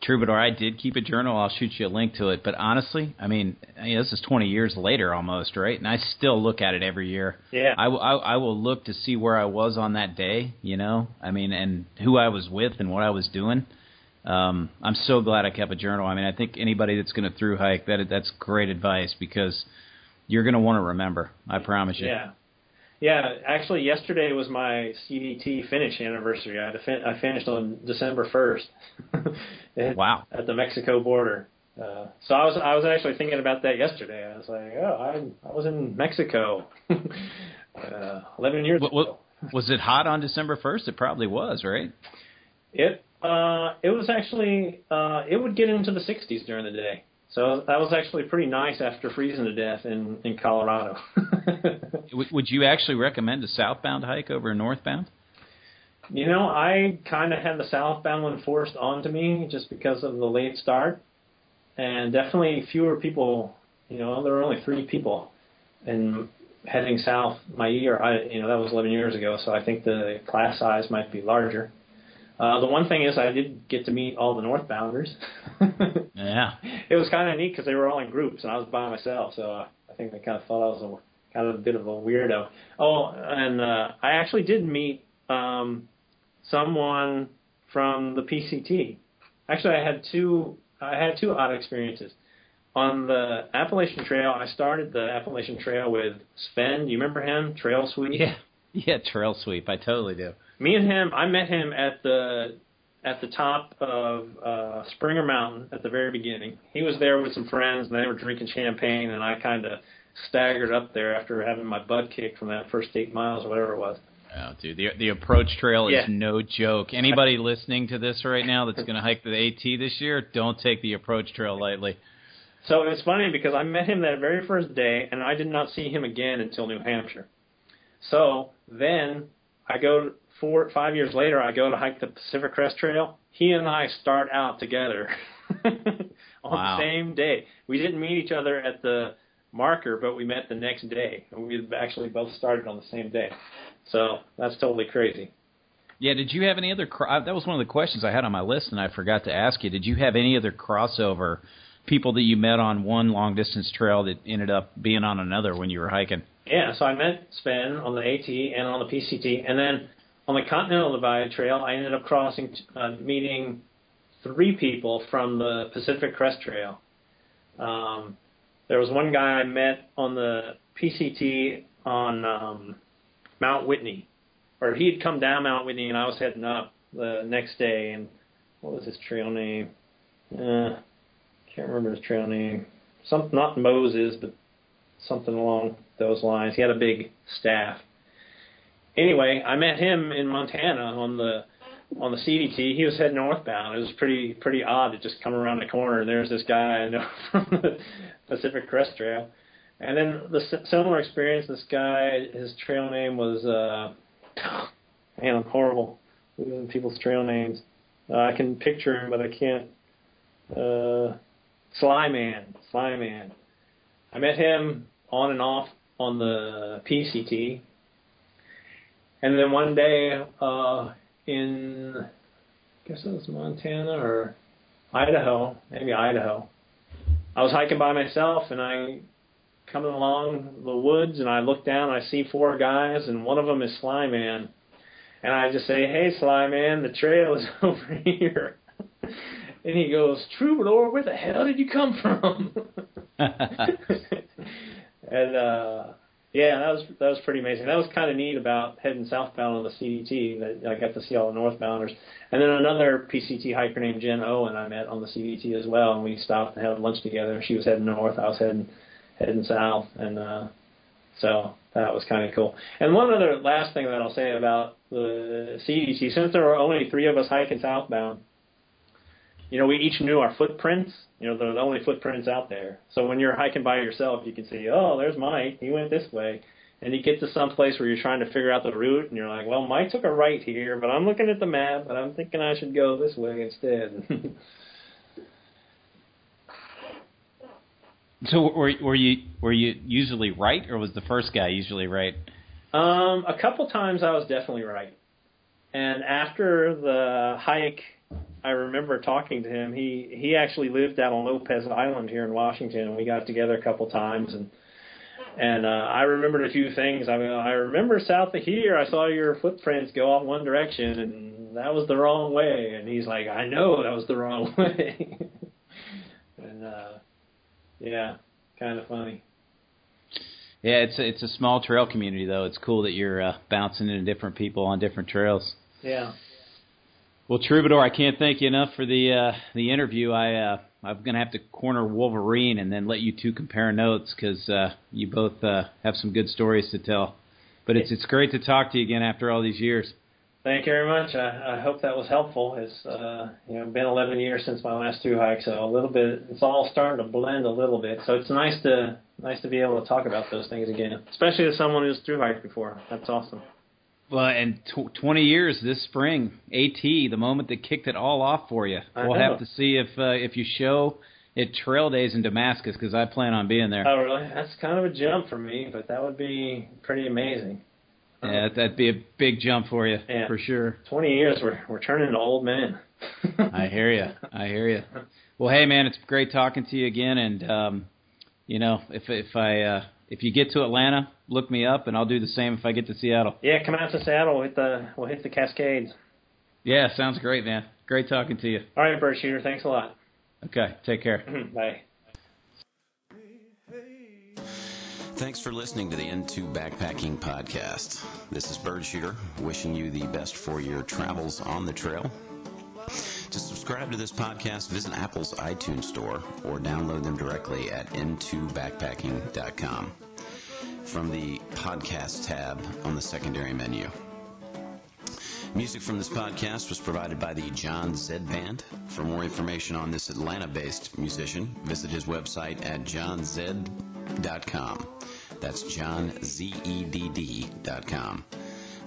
Troubadour, I did keep a journal. I'll shoot you a link to it. But honestly, I mean, I mean, this is 20 years later almost, right? And I still look at it every year. Yeah. I, will- I, I will look to see where I was on that day, you know? I mean, and who I was with and what I was doing. Um, I'm so glad I kept a journal. I mean, I think anybody that's going to through hike, that that's great advice because you're going to want to remember. I promise you. Yeah. Yeah, actually, yesterday was my CDT finish anniversary. I, fin- I finished on December first. <laughs> Wow. At the Mexico border. Uh, so I was I was actually thinking about that yesterday. I was like, oh, I I was in Mexico, <laughs> uh, eleven years What, ago. <laughs> was it hot on December 1st? It probably was, right? It uh it was actually uh it would get into the 60s during the day. So that was actually pretty nice after freezing to death in in Colorado. <laughs> Would you actually recommend a southbound hike over a northbound? You know, I kind of had the southbound one forced onto me just because of the late start, and definitely fewer people. You know, there were only three people, and heading south my year. I you know that was 11 years ago, so I think the class size might be larger. Uh, the one thing is I did get to meet all the northbounders. <laughs> yeah. It was kind of neat because they were all in groups and I was by myself, so uh, I think they kind of thought I was a kind of a bit of a weirdo. Oh, and uh, I actually did meet um, someone from the PCT. Actually, I had two. I had two odd experiences. On the Appalachian Trail, I started the Appalachian Trail with Sven. Do you remember him? Trail Sweep. Yeah. <laughs> Yeah, Trail Sweep. I totally do me and him, I met him at the at the top of uh, Springer Mountain at the very beginning. He was there with some friends, and they were drinking champagne, and I kind of staggered up there after having my butt kicked from that first eight miles or whatever it was. Oh, dude, the the approach trail is no joke. Anybody listening to this right now that's going to hike the AT this year, don't take the approach trail lightly. So it's funny because I met him that very first day, and I did not see him again until New Hampshire. So then I go four, five years later, I go to hike the Pacific Crest Trail. He and I start out together <laughs> on wow. the same day. We didn't meet each other at the marker, but we met the next day. And we actually both started on the same day. So that's totally crazy. Yeah, did you have any other? Uh, that was one of the questions I had on my list, and I forgot to ask you. Did you have any other crossover people that you met on one long distance trail that ended up being on another when you were hiking? Yeah, so I met Sven on the AT and on the PCT, and then on the Continental Divide Trail, I ended up crossing, uh, meeting three people from the Pacific Crest Trail. Um, there was one guy I met on the PCT on um, Mount Whitney, or he had come down Mount Whitney and I was heading up the next day. And what was his trail name? Uh, can't remember his trail name. Some not Moses, but something along those lines. He had a big staff anyway, I met him in Montana on the on the CDT. He was heading northbound. It was pretty pretty odd to just come around the corner and there's this guy I know <laughs> from the Pacific Crest Trail. And then the similar experience. This guy, his trail name was uh, man, I'm horrible losing people's trail names. Uh, I can picture him, but I can't. Uh, Sly Man, Sly Man. I met him on and off on the PCT, and then one day uh, in, I guess it was Montana or Idaho, maybe Idaho, I was hiking by myself and I coming along the woods and I look down and I see four guys and one of them is Sly Man. And I just say, hey, Sly Man, the trail is <laughs> over here. and he goes, Troubadour, where the hell did you come from? <laughs> and uh, yeah, that was that was pretty amazing. That was kind of neat about heading southbound on the CDT. That I got to see all the northbounders, and then another PCT hiker named Jen Owen I met on the CDT as well, and we stopped and had lunch together. She was heading north, I was heading heading south, and uh, so that was kind of cool. And one other last thing that I'll say about the CDT, since there were only three of us hiking southbound, you know, we each knew our footprints. You know, they're the only footprints out there. So when you're hiking by yourself, you can see, oh, there's Mike. He went this way. And you get to some place where you're trying to figure out the route, and you're like, well, Mike took a right here, but I'm looking at the map, but I'm thinking I should go this way instead. <laughs> so were were you were you usually right, or was the first guy usually right? Um, a couple times I was definitely right, and after the hike I remember talking to him. He he actually lived out on Lopez Island here in Washington. And we got together a couple times and and uh, I remembered a few things. I mean, I remember south of here, I saw your footprints go off one direction, and that was the wrong way. And he's like, I know that was the wrong <laughs> way. and uh, yeah, kind of funny. Yeah, it's a, it's a small trail community though. It's cool that you're uh, bouncing into different people on different trails. Yeah. Well, Troubadour, I can't thank you enough for the uh, the interview. I uh, I'm gonna have to corner Wolverine and then let you two compare notes because uh, you both uh, have some good stories to tell. But it's it's great to talk to you again after all these years. Thank you very much. I, I hope that was helpful. It's uh, you know been 11 years since my last two hikes, so a little bit. It's all starting to blend a little bit. So it's nice to nice to be able to talk about those things again, especially as someone who's through hiked before. That's awesome. Well, and tw- 20 years this spring, AT, the moment that kicked it all off for you. We'll have to see if uh, if you show hit Trail Days in Damascus because I plan on being there. Oh, really? That's kind of a jump for me, but that would be pretty amazing. Yeah, that'd be a big jump for you, Yeah. for sure. Twenty years, we're we're turning into old men. <laughs> I hear you. I hear you. Well, hey man, it's great talking to you again. And um, you know, if if I uh, if you get to Atlanta, look me up, and I'll do the same if I get to Seattle. Yeah, come out to Seattle. We'll hit the we'll hit the Cascades. Yeah, sounds great, man. Great talking to you. All right, Bird Shooter. Thanks a lot. Okay, take care. Bye. Thanks for listening to the N2 Backpacking Podcast. This is Bird Shooter, wishing you the best for your travels on the trail. To subscribe to this podcast, visit Apple's iTunes Store or download them directly at n2backpacking.com from the podcast tab on the secondary menu. Music from this podcast was provided by the John Zed Band. For more information on this Atlanta based musician, visit his website at johnzed.com. That's johnzedd.com.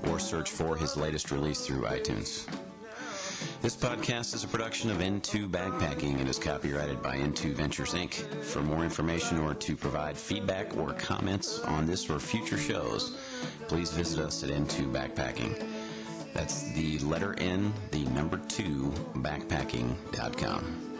Or search for his latest release through iTunes. This podcast is a production of N2 Backpacking and is copyrighted by N2 Ventures Inc. For more information or to provide feedback or comments on this or future shows, please visit us at N2 Backpacking. That's the letter N, the number two, backpacking.com.